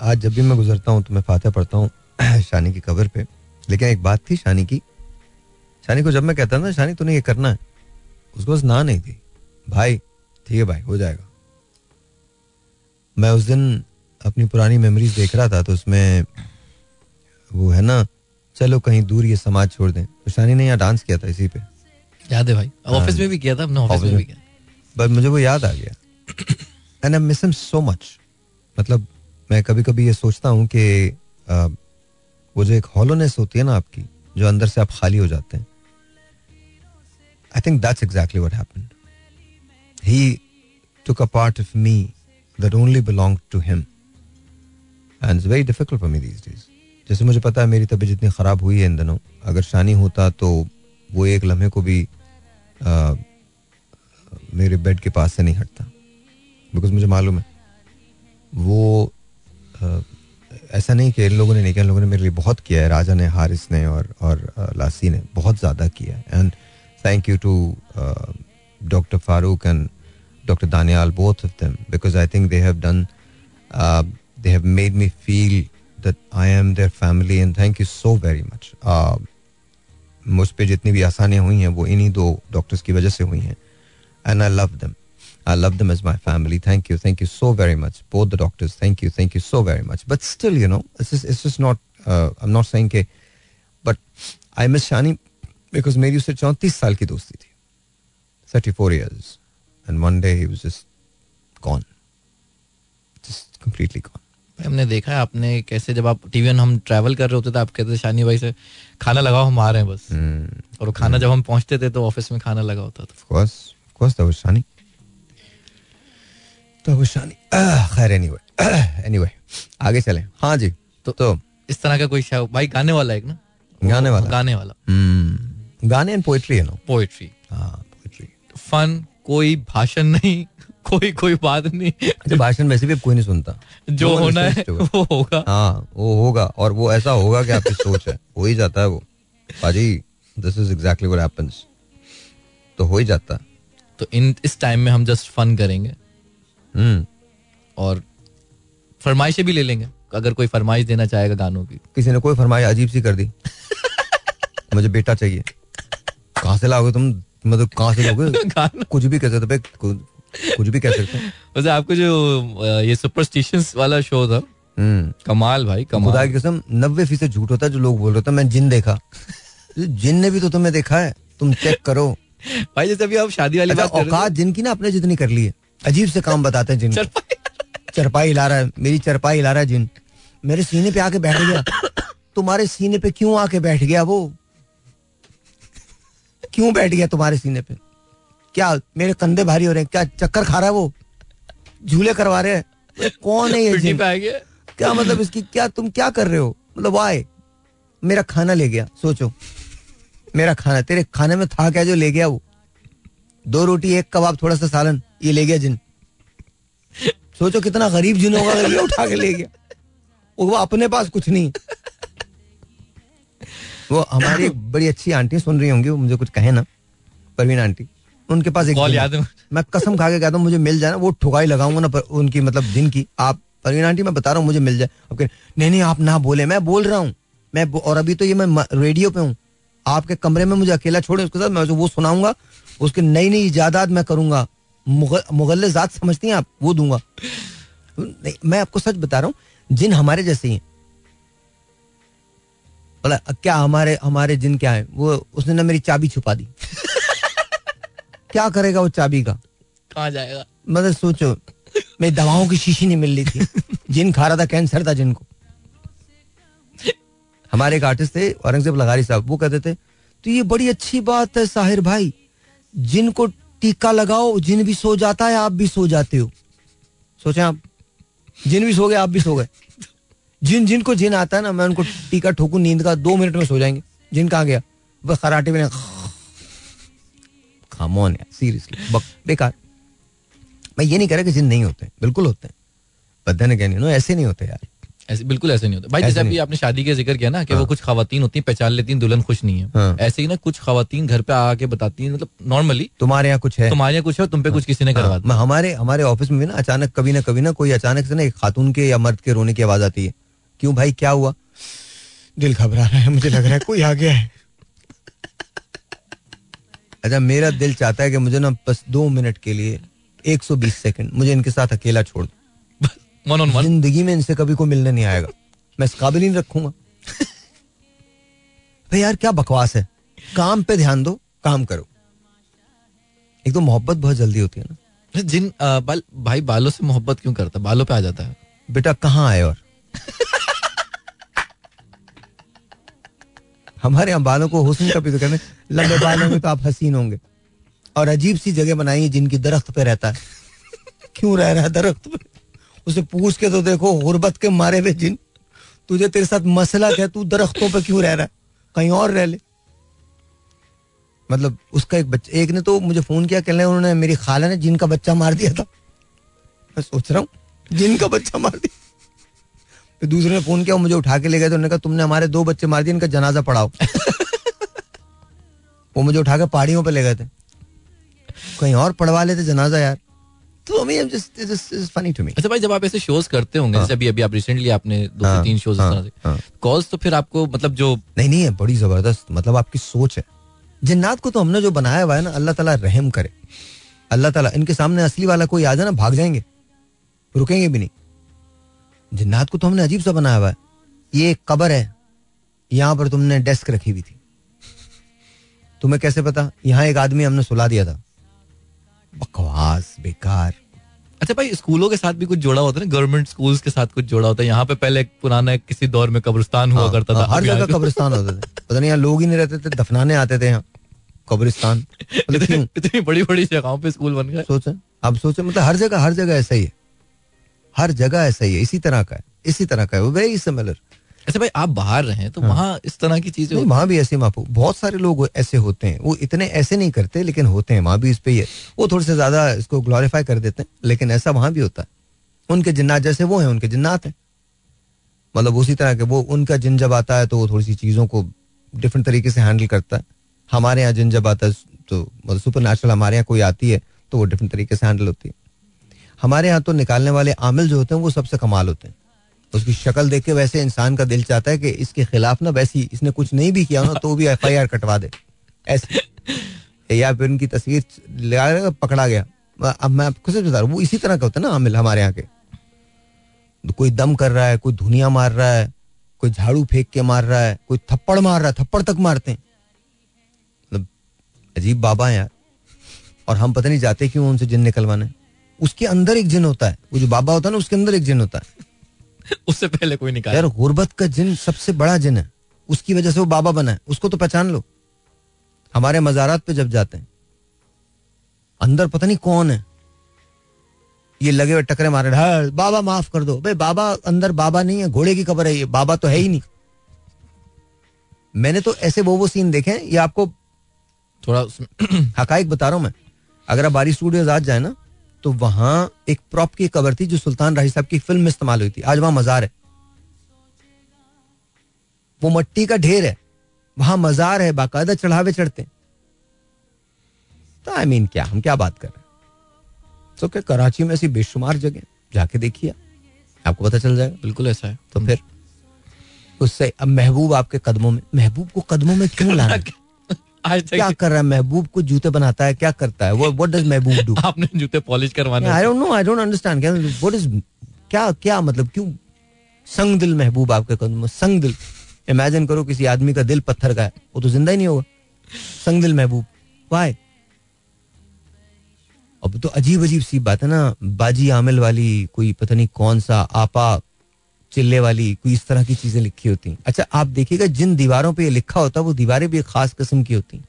आज जब भी मैं गुजरता हूँ तो मैं फातिहा पढ़ता हूँ शानी की कबर पे। लेकिन एक बात थी शानी की। शानी को जब मैं कहता ना शानी तूने ये करना है उसको बस ना नहीं थी। भाई ठीक है भाई हो जाएगा। मैं उस दिन अपनी पुरानी मेमोरीज देख रहा था तो उसमें वो है ना चलो कहीं दूर ये समाज छोड़ दें। तो शानी ने यहाँ डांस किया था इसी पे। याद है भाई। ऑफ़िस में भी किया था ऑफ़िस ऑफ़िस में भी किया। बट मुझे वो याद आ गया। And I miss him so much मतलब मैं कभी कभी ये सोचता हूँ कि वो जो एक हॉलोनेस होती है ना आपकी जो अंदर से आप खाली हो जाते हैं I think that's exactly what happened he took a part of me that only belonged to him. And it's very difficult for me these जैसे मुझे पता है मेरी तबीयत जितनी खराब हुई है इन दिनों अगर शानी होता तो वो एक लम्हे को भी आ, मेरे बेड के पास से नहीं हटता। बिकॉज़ मुझे मालूम है वो अ, ऐसा नहीं कि इन लोगों ने नहीं किया लोगों ने मेरे लिए बहुत किया है। राजा ने, हारिस ने और और लासी ने बहुत ज़्यादा किया है। And thank you to doctor Farooq and doctor Daniyal both of them because I think they have done they have made me feel that I am their family and thank you so very much मुझ पर जितनी भी आसानियाँ हुई हैं, वो इन्हीं दो डॉक्टर्स की वजह से हुई हैं। And I love them. I love them as my family. Thank you, thank you so very much. Both the doctors, thank you, thank you so very much. But still, you know, it's just, it's just not. Uh, I'm not saying कि, but I miss Shani because मेरी उससे चौंतीस साल की दोस्ती थी. Thirty four years, and one day he was just gone, just completely gone. हमने देखा है आपने कैसे जब आप टीवी हम ट्रैवल कर रहे होते थे आप कहते थे शानी भाई से खाना लगाओ हम आ रहे हैं बस Hmm. और खाना जब हम पहुँचते थे तो ऑफ़िस में खाना लगा होता था Of course, of course, Shani. Ah, खैर anyway, anyway, आगे चलें. हाँ जी. तो- तो इस तरह का कोई शा भाई गाने वाला एक ना गाने वाला? गाने वाला हम्म, गाने एंड पोएट्री है नो पोएट्री हाँ पोएट्री फन कोई भाषण नहीं कोई कोई बात नहीं अच्छा भाषण वैसे भी कोई नहीं सुनता जो होना है. वो होगा हाँ वो होगा और वो ऐसा होगा कि आपकी सोच है हो ही जाता है वो पाजी this is exactly what happens तो हो ही जाता तो इन इस टाइम में हम जस्ट फन करेंगे और फरमाइशें भी ले लेंगे अगर कोई फरमाइश देना चाहेगा गानों की। किसी ने कोई फरमाइश अजीब सी कर दी। मुझे बेटा चाहिए। कहाँ से लाओगे तुम? मतलब कहाँ से लोगे कुछ भी कह सकते कुछ भी कह सकते वैसे आपको जो ये सुपरस्टिशंस वाला शो था। हम्म। कमाल भाई खुदा कमाल की कसम नब्बे फ़ीसद झूठ होता है जो लोग बोल रहे थे मैं जिन देखा। जिन ने भी तो तुम्हें देखा है तुम चेक करो। भाई जैसे अभी आप शादी वाली अच्छा बात औकात जिनकी ना अपने जितनी कर ली है। अजीब से काम बताते हैं जिन। चरपाई हिला रहा है। मेरी चरपाई हिला रहा है जिन। मेरे सीने पे आके बैठ गया। तुम्हारे सीने पे क्यों आके बैठ गया वो? क्यों बैठ गया तुम्हारे सीने पे? क्या मेरे कंधे भारी हो रहे हैं? क्या चक्कर खा रहा है वो? झूले करवा रहे हैं। कौन है ये जिन? क्या मतलब इसकी क्या तुम क्या कर रहे हो? मतलब वाय मेरा खाना ले गया। सोचो। मेरा खाना तेरे खाने में था क्या जो ले गया वो? दो रोटी एक कबाब थोड़ा सा सालन। ये ले गया जिन। सोचो कितना गरीब जिन होगा अगर ये उठा के ले गया। वो अपने पास कुछ नहीं। वो हमारी बड़ी अच्छी आंटी सुन रही होंगी वो मुझे कुछ कहे ना। परवीन आंटी उनके पास एक कॉल याद है मैं कसम खा के कहता हूँ मुझे मिल जाए ना वो ठुकाई लगाऊँगा ना पर उनकी मतलब दिन की। आप परवीन आंटी मैं बता रहा हूँ मुझे मिल जाए। अब नहीं नहीं आप ना बोले मैं बोल रहा हूँ। मैं और अभी तो ये मैं रेडियो पे हूँ। आपके कमरे में मुझे अकेला छोड़े उसके साथ मैं वो सुनाऊँगा उसकी नई नई इजादात मैं करूँगा। मुगल जात समझती हैं आप वो दूँगा। नहीं मैं आपको सच बता रहा हूँ जिन हमारे जैसे ही बोला क्या हमारे हमारे जिन क्या है? वो उसने ना मेरी चाबी छुपा दी। क्या करेगा वो चाबी का? कहाँ जाएगा? मतलब सोचो मैं दवाओं की शीशी नहीं मिल रही थी। जिन खा रहा था कैंसर था जिनको। हमारे एक आर्टिस्ट थे औरंगज़ेब लगारी साहब वो कहते थे तो ये बड़ी अच्छी बात है साहिर भाई जिनको टीका लगाओ, जिन भी सो जाता है, आप भी सो जाते हो। सोचे आप, जिन भी सो गए, आप भी सो गए। जिन, जिनको जिन आता है ना, मैं उनको टीका ठोकू, नींद का दो मिनट में सो जाएँगे। जिन कहा गया? बस खराटे में खामोन यार सीरियसली बेकार। मैं ये नहीं कह रहा कि जिन नहीं होते, बिल्कुल होते हैं। बदन क्या नहीं ऐसे नहीं होते यार। ऐसे बिल्कुल ऐसे नहीं होता। भाई जैसे अभी आपने शादी का ज़िक्र किया ना कि वो कुछ खातन होती हैं पहचान लेती हैं दुल्हन खुश नहीं है। हाँ। ऐसे ही ना कुछ खातन घर पे आके बताती हैं मतलब नॉर्मली तुम्हारे यहाँ कुछ है। तुम्हारे यहाँ कुछ है तुम पे कुछ किसी ने करवा हाँ, हमारे हमारे ऑफ़िस में भी ना अचानक कभी ना कभी ना कोई अचानक से ना एक खातून के या मर्द के रोने की आवाज़ आती है। क्यों भाई क्या हुआ? दिल घबरा रहा है मुझे लग रहा है कोई आ गया है। अच्छा मेरा दिल चाहता है कि मुझे ना बस दो मिनट के लिए 120 सेकंड मुझे इनके साथ अकेला छोड़ दो। वन ऑन वन ज़िंदगी में इनसे कभी कोई मिलने नहीं आएगा। मैं इस काबिल ही नहीं रखूँगा। भाई यार क्या बकवास है? काम पे ध्यान दो काम करो। एक तो मोहब्बत बहुत जल्दी होती है ना। जिन आ, बाल, भाई बालों से मोहब्बत क्यों करता है? बालों पे आ जाता है। बेटा कहाँ आए और? हमारे यहाँ बालों को हुस्न का भी तो कहते हैं लंबे बालों में तो आप हसीन होंगे। और अजीब सी जगह बनाई है जिनकी दरख्त पे रहता है। क्यों रह रहा है दरख्त पे? उसे पूछ के तो देखो गुर्बत के मारे हुए जिन। तुझे तेरे साथ मसला क्या? तू दरख्तों पे क्यों रह रहा है? कहीं और रह ले। मतलब उसका एक बच्चा एक ने तो मुझे फ़ोन किया कहने उन्होंने मेरी खाला ने जिनका बच्चा मार दिया था। मैं सोच रहा हूँ जिनका बच्चा मार दिया। फिर दूसरे ने फ़ोन किया मुझे उठा के ले गए तो उन्होंने कहा तुमने हमारे दो बच्चे मार दिए इनका जनाजा पढ़ाओ। वो मुझे उठा के पहाड़ियों पे ले गए थे। कहीं और पढ़वा लेते जनाजा यार। तो फनी टू मी अच्छा भाई जब आप ऐसे शोज़ करते होंगे हाँ। जैसे अभी अभी आप रिसेंटली आपने दो हाँ, से तीन शोज़ हाँ, हाँ। कॉल्स तो फिर आपको मतलब जो नहीं नहीं है बड़ी ज़बरदस्त मतलब आपकी सोच है। जिन्नात को तो हमने जो बनाया हुआ है ना अल्लाह ताला रहम करे। अल्लाह ताला इनके सामने असली वाला कोई आ जाए ना भाग जाएँगे। रुकेंगे भी नहीं। जिन्नात को तो हमने अजीब सा बनाया हुआ है। ये कबर है यहाँ पर तुमने डेस्क रखी हुई थी। तुम्हें कैसे पता? यहाँ एक आदमी हमने सुला दिया था। बकवास बेकार। अच्छा भाई स्कूलों के साथ भी कुछ जोड़ा होता है ना? गवर्नमेंट स्कूल्स के साथ कुछ जोड़ा होता है? यहाँ पे पहले पुराना किसी दौर में कब्रिस्तान हुआ हाँ, करता था हाँ, हर जगह कब्रिस्तान होता था। पता नहीं यहाँ लोग ही नहीं रहते थे दफनाने आते थे यहाँ। कब्रिस्तान। मतलब इतनी इतनी बड़ी बड़ी जगहों पे स्कूल बन गए। सोचे। अब सोचे मतलब हर जगह हर जगह ऐसा ही है। हर जगह ऐसा ही है। इसी तरह का है। इसी तरह का है। वेरी सिमिलर अच्छा भाई आप बाहर रहे तो वहाँ इस तरह की चीज़ें नहीं वहाँ भी ऐसे मापू बहुत सारे लोग ऐसे होते हैं। वो इतने ऐसे नहीं करते लेकिन होते हैं। वहाँ भी इस पे ही है वो थोड़े से ज़्यादा इसको ग्लोरीफाई कर देते हैं लेकिन ऐसा वहाँ भी होता है। उनके जिन्नात जैसे वो हैं उनके जिन्नात हैं। मतलब उसी तरह के वो उनका जिन जब आता है तो वो थोड़ी सी चीज़ों को डिफरेंट तरीके से हैंडल करता है। हमारे यहाँ जिन जब आता है तो मतलब सुपर नेचुरल हमारे यहाँ कोई आती है तो वो डिफरेंट तरीके से हैंडल होती है। हमारे यहाँ तो निकालने वाले आमिल जो होते हैं वो सबसे कमाल होते हैं। उसकी शक्ल देख के वैसे इंसान का दिल चाहता है कि इसके खिलाफ ना वैसी इसने कुछ नहीं भी किया ना तो भी एफ़ आई आर कटवा दे। ऐसे। या फिर उनकी तस्वीर पकड़ा गया। अब मैं आपको बता रहा हूँ, वो इसी तरह का होता है ना आमिल हमारे यहाँ के। कोई दम कर रहा है, कोई धुनिया मार रहा है, कोई झाड़ू फेंक के मार रहा है, कोई थप्पड़ मार रहा है, थप्पड़ तक मारते हैं। मतलब अजीब बाबा है यार। और हम पता नहीं जाते क्यों उनसे जिन निकलवाने उसके अंदर एक जिन होता है। वो जो बाबा होता है ना, उसके अंदर एक जिन होता है। उससे पहले कोई निकाल। यार गुर्बत का जिन सबसे बड़ा जिन है उसकी वजह से वो बाबा बना है उसको तो पहचान लो। हमारे मजारात पे जब जाते हैं अंदर पता नहीं कौन है ये लगे हुए टकरे मारे ढाल बाबा माफ़ कर दो। भाई बाबा अंदर बाबा नहीं है घोड़े की कबर है ये बाबा तो है ही नहीं। मैंने तो ऐसे वो वो सीन देखे ये आपको थोड़ा हकाइक बता रहा हूँ मैं। अगर आप बारी स्टूडियोज आज जाए ना तो वहाँ एक प्रॉप की कबर थी जो सुल्तान राही साहब की फ़िल्म में इस्तेमाल हुई थी। आज वहाँ मजार है। वो मट्टी का ढेर है। वहाँ मजार है बाकायदा चढ़ावे चढ़ते तो आई मीन क्या हम क्या बात कर रहे हैं? तो क्या कराची में ऐसी बेशुमार जगह? जाके देखिए। आपको पता चल जाएगा। बिल्कुल ऐसा है। तो फिर उससे अब महबूब आपके कदमों में महबूब को कदमों में क्यों लाना? आज तक क्या कर रहा है? महबूब को जूते बनाता है क्या करता है? व्हाट डज महबूब डू आपने जूते पॉलिश करवाने I don't know I don't understand क्या व्हाट इज़ क्या क्या मतलब क्यों? संग दिल महबूब आपके कदम संग दिल। इमेजिन करो किसी आदमी का दिल पत्थर का है वो तो ज़िंदा ही नहीं होगा। संग दिल महबूब। वाई अब तो अजीब अजीब सी बात है ना बाजी आमिल वाली कोई पता नहीं कौन सा आपा चिल्ले वाली कोई इस तरह की चीज़ें लिखी होती। अच्छा आप देखिएगा जिन दीवारों पे ये लिखा होता है वो दीवारें भी एक खास किस्म की होती।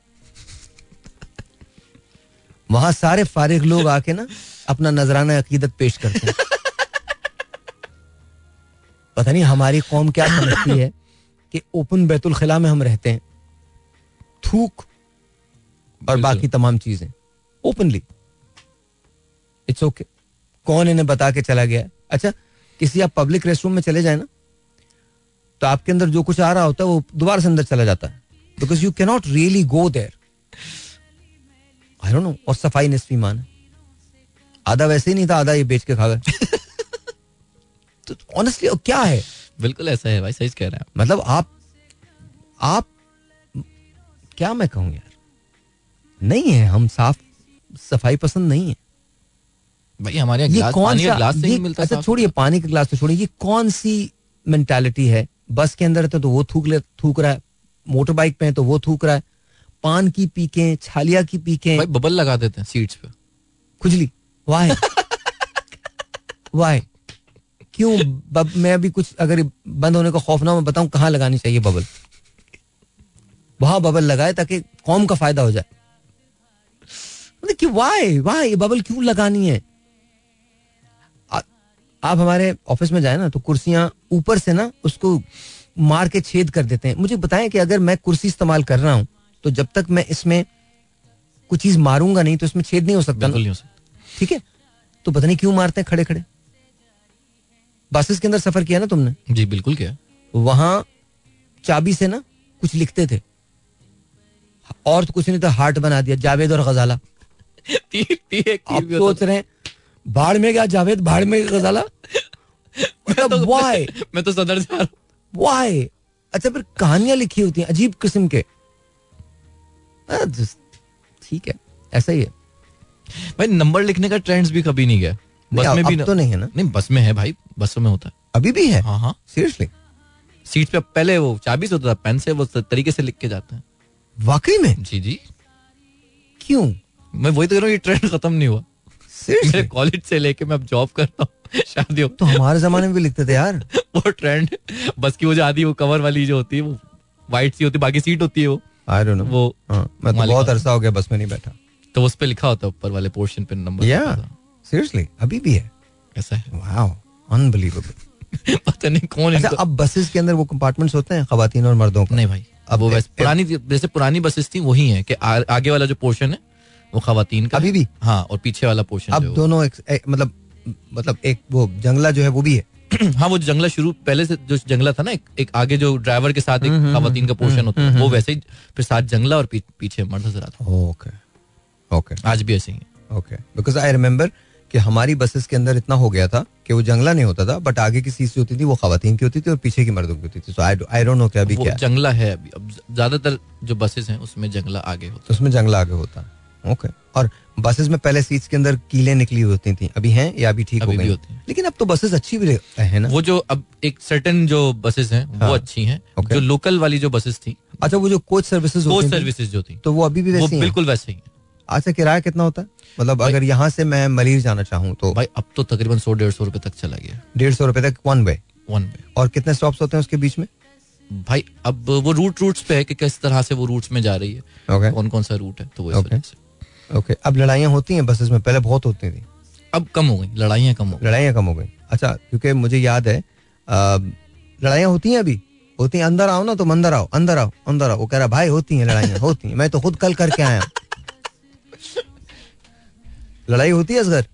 वहाँ सारे फारिग लोग आके ना अपना नजराना अकीदत पेश करते हैं। पता नहीं हमारी कौम क्या समझती है कि ओपन बैतुल खिला में हम रहते हैं। थूक और बाकी तमाम चीज़ें। ओपनली। इट्स ओके कौन इन्हें बता के चला गया? अच्छा किसी आप पब्लिक रेस्टरूम में चले जाए ना तो आपके अंदर जो कुछ आ रहा होता है वो दोबारा से अंदर चला जाता है। Because you cannot really go there I don't know और सफ़ाई निस्फी मान है। आधा वैसे ही नहीं था आधा ये बेच के खा गए। तो ऑनेस्टली क्या है? बिल्कुल ऐसा है भाई सही कह रहे हैं मतलब आप आप क्या मैं कहूँ यार? नहीं है हम साफ़ सफ़ाई पसंद नहीं है। भाई हमारे ये गिलास कौन सा गिलास से ये- मिलता अच्छा छोड़िए पानी का ग्लास तो छोड़िए। ये कौन सी मेंटेलिटी है? बस के अंदर है तो वो थूक ले थूक रहा है। मोटर बाइक पे है तो वो थूक रहा है। पान की पीके छालिया की पीके। भाई बबल लगा देते हैं सीट्स पे। खुजली। वाई वाई क्यों? बब, मैं अभी कुछ अगर बंद होने का खौफ ना मैं बताऊँ कहाँ लगानी चाहिए बबल वहाँ बबल लगाए ताकि कौम का फ़ायदा हो जाए। मतलब कि वाई वाई ये बबल क्यों लगानी है? आप हमारे ऑफ़िस में जाए ना तो कुर्सियाँ ऊपर से ना उसको मार के छेद कर देते हैं। मुझे बताएँ कि अगर मैं कुर्सी इस्तेमाल कर रहा हूँ तो जब तक मैं इसमें कुछ चीज़ मारूँगा नहीं तो इसमें छेद नहीं हो सकता नहीं हो सकता। ठीक है? तो पता नहीं क्यों मारते हैं खड़े खड़े बसेस के अंदर सफ़र किया ना तुमने? जी बिल्कुल क्या। वहाँ चाबी से ना कुछ लिखते थे। और तो कुछ नहीं था हार्ट बना दिया जावेद और गजाला। तीर तीर तीर आप सोच रहे हैं बाढ़ में गया जावेद बाढ़ में गजाला मतलब वाई मैं तो सदर जा रहा हूँ। वाई अच्छा फिर कहानियाँ लिखी होती हैं अजीब किस्म के। ठीक है ऐसा ही है। भाई नंबर लिखने का ट्रेंड्स भी कभी नहीं गया। बस में भी न- तो नहीं है ना। नहीं बस में है भाई बसों में होता है। अभी भी है? हाँ हाँ। सीरियसली सीट पे पहले वो चाबी से होता था पेन से वो तरीके से लिख के जाते हैं। वाकई में? जी जी। क्यों? मैं वही तो कह रहा हूँ ये ट्रेंड खत्म नहीं हुआ। मेरे कॉलेज से लेके मैं अब जॉब करता हूँ शादी तो हमारे जमाने में भी लिखते थे यार। वो ट्रेंड बस की वो जो आधी वो कवर वाली जो होती है वो व्हाइट सी होती बाकी सीट होती है वो। आई डोंट नो वो हाँ, मैं तो बहुत अरसा हो गया बस में नहीं बैठा। तो उस पे लिखा होता है ऊपर वाले पोर्शन पे नंबर या सीरियसली अभी भी है। ऐसा है। वाओ अनबिलीवेबल पता नहीं कौन अच्छा अब बसेस के अंदर वो कंपार्टमेंट्स होते हैं खवातीन और मर्दों का? नहीं भाई अब वो वैसे पुरानी जैसे पुरानी बसेस थी वही है कि आगे वाला जो पोर्शन है वो खातन का। अभी भी? हाँ और पीछे वाला पोर्शन अब दोनों मतलब मतलब एक वो जंगला जो है वो भी है। है वो जंगला शुरू पहले से जो जंगला था ना एक, एक आगे जो ड्राइवर के साथ एक खवातीन का पोर्शन होता है वो वैसे ही फिर साथ जंगला और पी, पीछे मर्द नज़र आता ओके ओके। आज भी ऐसे ही ओके बिकॉज़ आई रिमेम्बर कि हमारी बसेस के अंदर इतना हो गया था कि वो जंगला नहीं होता था बट आगे की सीट होती थी वो खवातीन की होती थी और पीछे की मर्दों की होती थी। सो आई आई डोंट नो कि अभी क्या जंगला है अभी। अब ज़्यादातर जो बसेस हैं उसमें जंगला आगे होता उसमें जंगला आगे होता है। ओके। और बसेस में पहले सीट्स के अंदर कीलें निकली होती थी। अभी हैं या अभी ठीक हो गई हैं। लेकिन अब तो बसेस अच्छी भी है ना? वो जो अब एक सर्टन जो बसेस हैं हाँ। वो अच्छी हैं। Okay. जो लोकल वाली जो बसेस थी। अच्छा वो जो कोच सर्विसेज़ कोच सर्विसेज़ जो थी। तो वो अभी भी वो बिल्कुल वैसे ही। अच्छा किराया कितना होता? है मतलब अगर यहाँ से मैं मलिर जाना चाहूँ तो भाई अब तो तकरीबन सौ डेढ़ सौ रुपए तक चला गया। डेढ़ सौ रुपए तक वन वे वन वे और कितने स्टॉप्स होते हैं उसके बीच में? भाई अब वो रूट रूट्स पे है कि किस तरह से वो रूट्स में जा रही है। कौन कौन सा रूट है तो वो इस Okay. वजह से। ओके अब लड़ाइयाँ होती हैं बसेस में पहले बहुत होती थी। अब कम हो गई लड़ाइयाँ कम हो गई। लड़ाइयाँ कम हो गई। अच्छा क्योंकि मुझे याद है लड़ाइयाँ होती हैं अभी। होती हैं अंदर आओ ना तुम अंदर आओ अंदर आओ अंदर आओ। वो कह रहा भाई होती हैं लड़ाइयाँ होती हैं। मैं तो खुद कल करके आया लड़ाई होती है असगर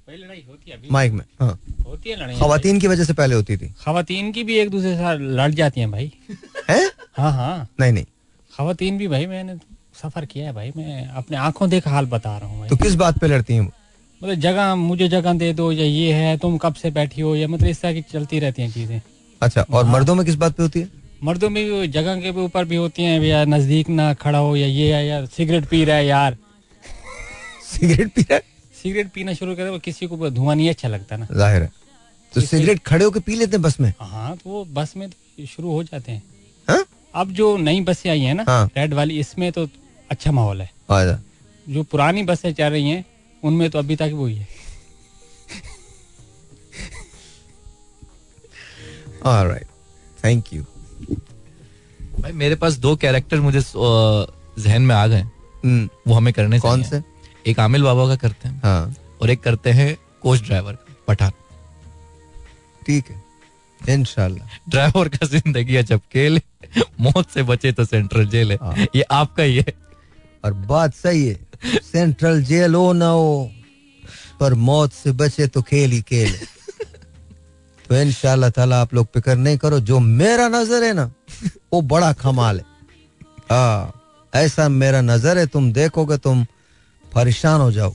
माइक में हाँ। होती है लड़ाई खातन की वजह से पहले होती थी। खातन की भी एक दूसरे के साथ लड़ जाती हैं भाई। हैं? हाँ हाँ। नहीं नहीं। खातन भी भाई मैंने सफ़र किया है भाई मैं अपने आँखों देख हाल बता रहा हूँ तो किस बात पे लड़ती हैं मतलब जगह मुझे जगह दे दो या ये है तुम कब से बैठी हो या मतलब इस तरह की चलती रहती हैं चीज़ें। अच्छा और मर्दों में किस बात पे होती है? मर्दों में भी जगह के ऊपर भी होती हैं या नज़दीक ना खड़ा हो या ये है यार सिगरेट पी रहा है यार। सिगरेट पी रहा है? सिगरेट पीना शुरू करे वो किसी को धुआँ नहीं अच्छा लगता ना। ज़ाहिर है। तो सिगरेट खड़े होकर पी लेते हैं बस में? हाँ तो वो बस में तो शुरू हो जाते हैं। हाँ? अब जो नई बसें आई है ना हाँ। रेड वाली इसमें तो अच्छा माहौल है। जो पुरानी बसें चल रही हैं उनमें तो अभी तक वही है। थैंक यू भाई मेरे पास दो कैरेक्टर मुझे जहन में आ गए वो हमें करने कौन से? एक आमिल बाबा का करते हैं। हाँ। और एक करते हैं कोच ड्राइवर का पठान। ठीक है। इंशाल्लाह। ड्राइवर का ज़िंदगी है जब खेल मौत से बचे तो सेंट्रल जेल है। हाँ। ये आपका ही है। और बात सही है सेंट्रल जेल हो ना हो पर मौत से बचे तो खेल ही खेल तो इन ताला आप लोग फ़िक्र नहीं करो जो मेरा नज़र है ना वो बड़ा कमाल है। हाँ ऐसा मेरा नज़र है तुम देखोगे तुम परेशान हो जाओ।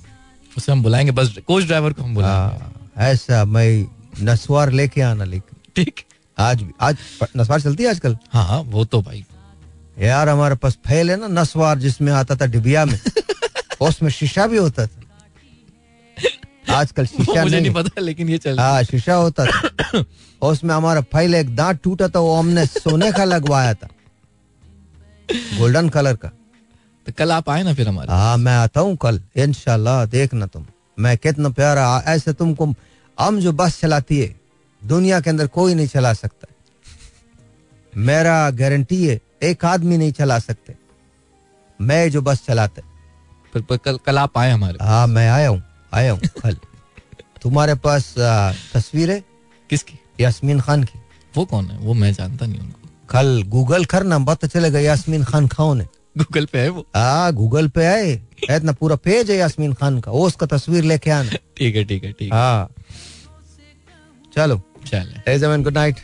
उसे हम बुलाएँगे बस कोच ड्राइवर को हम बुलाएँगे। हाँ, ऐसा मैं नसवार लेके आना लेकिन ठीक। आज भी आज नसवार चलती है आजकल? हाँ वो तो भाई यार हमारे पास फैल है ना नसवार जिसमें आता था डिबिया में। उसमें शीशा भी होता था। आजकल शीशा मुझे नहीं नहीं पता लेकिन ये चल हाँ शीशा होता था। उसमें हमारा फैल एक दांत टूटा था वो हमने सोने का लगवाया था। गोल्डन कलर का। तो कल आप आए ना फिर हमारे हाँ मैं आता हूँ कल इंशाल्लाह देखना तुम। मैं कितना प्यारा ऐसे तुमको हम जो बस चलाती है दुनिया के अंदर कोई नहीं चला सकता। मेरा गारंटी है एक आदमी नहीं चला सकते। मैं जो बस चलाते। फिर फिर कल कल आप आए हमारे हाँ मैं आया हूँ आया हूँ कल। तुम्हारे पास तस्वीर? है किसकी? यास्मीन खान की। वो कौन है? वो मैं जानता नहीं उनको। कल गूगल करना पता चलेगा यास्मीन खान कौन है। गूगल पे है वो? हाँ गूगल पे आए। इतना पूरा पेज है यास्मीन खान का। वो उसका तस्वीर लेके आना। ठीक है ठीक है ठीक है। हाँ। चलो। चले। Good night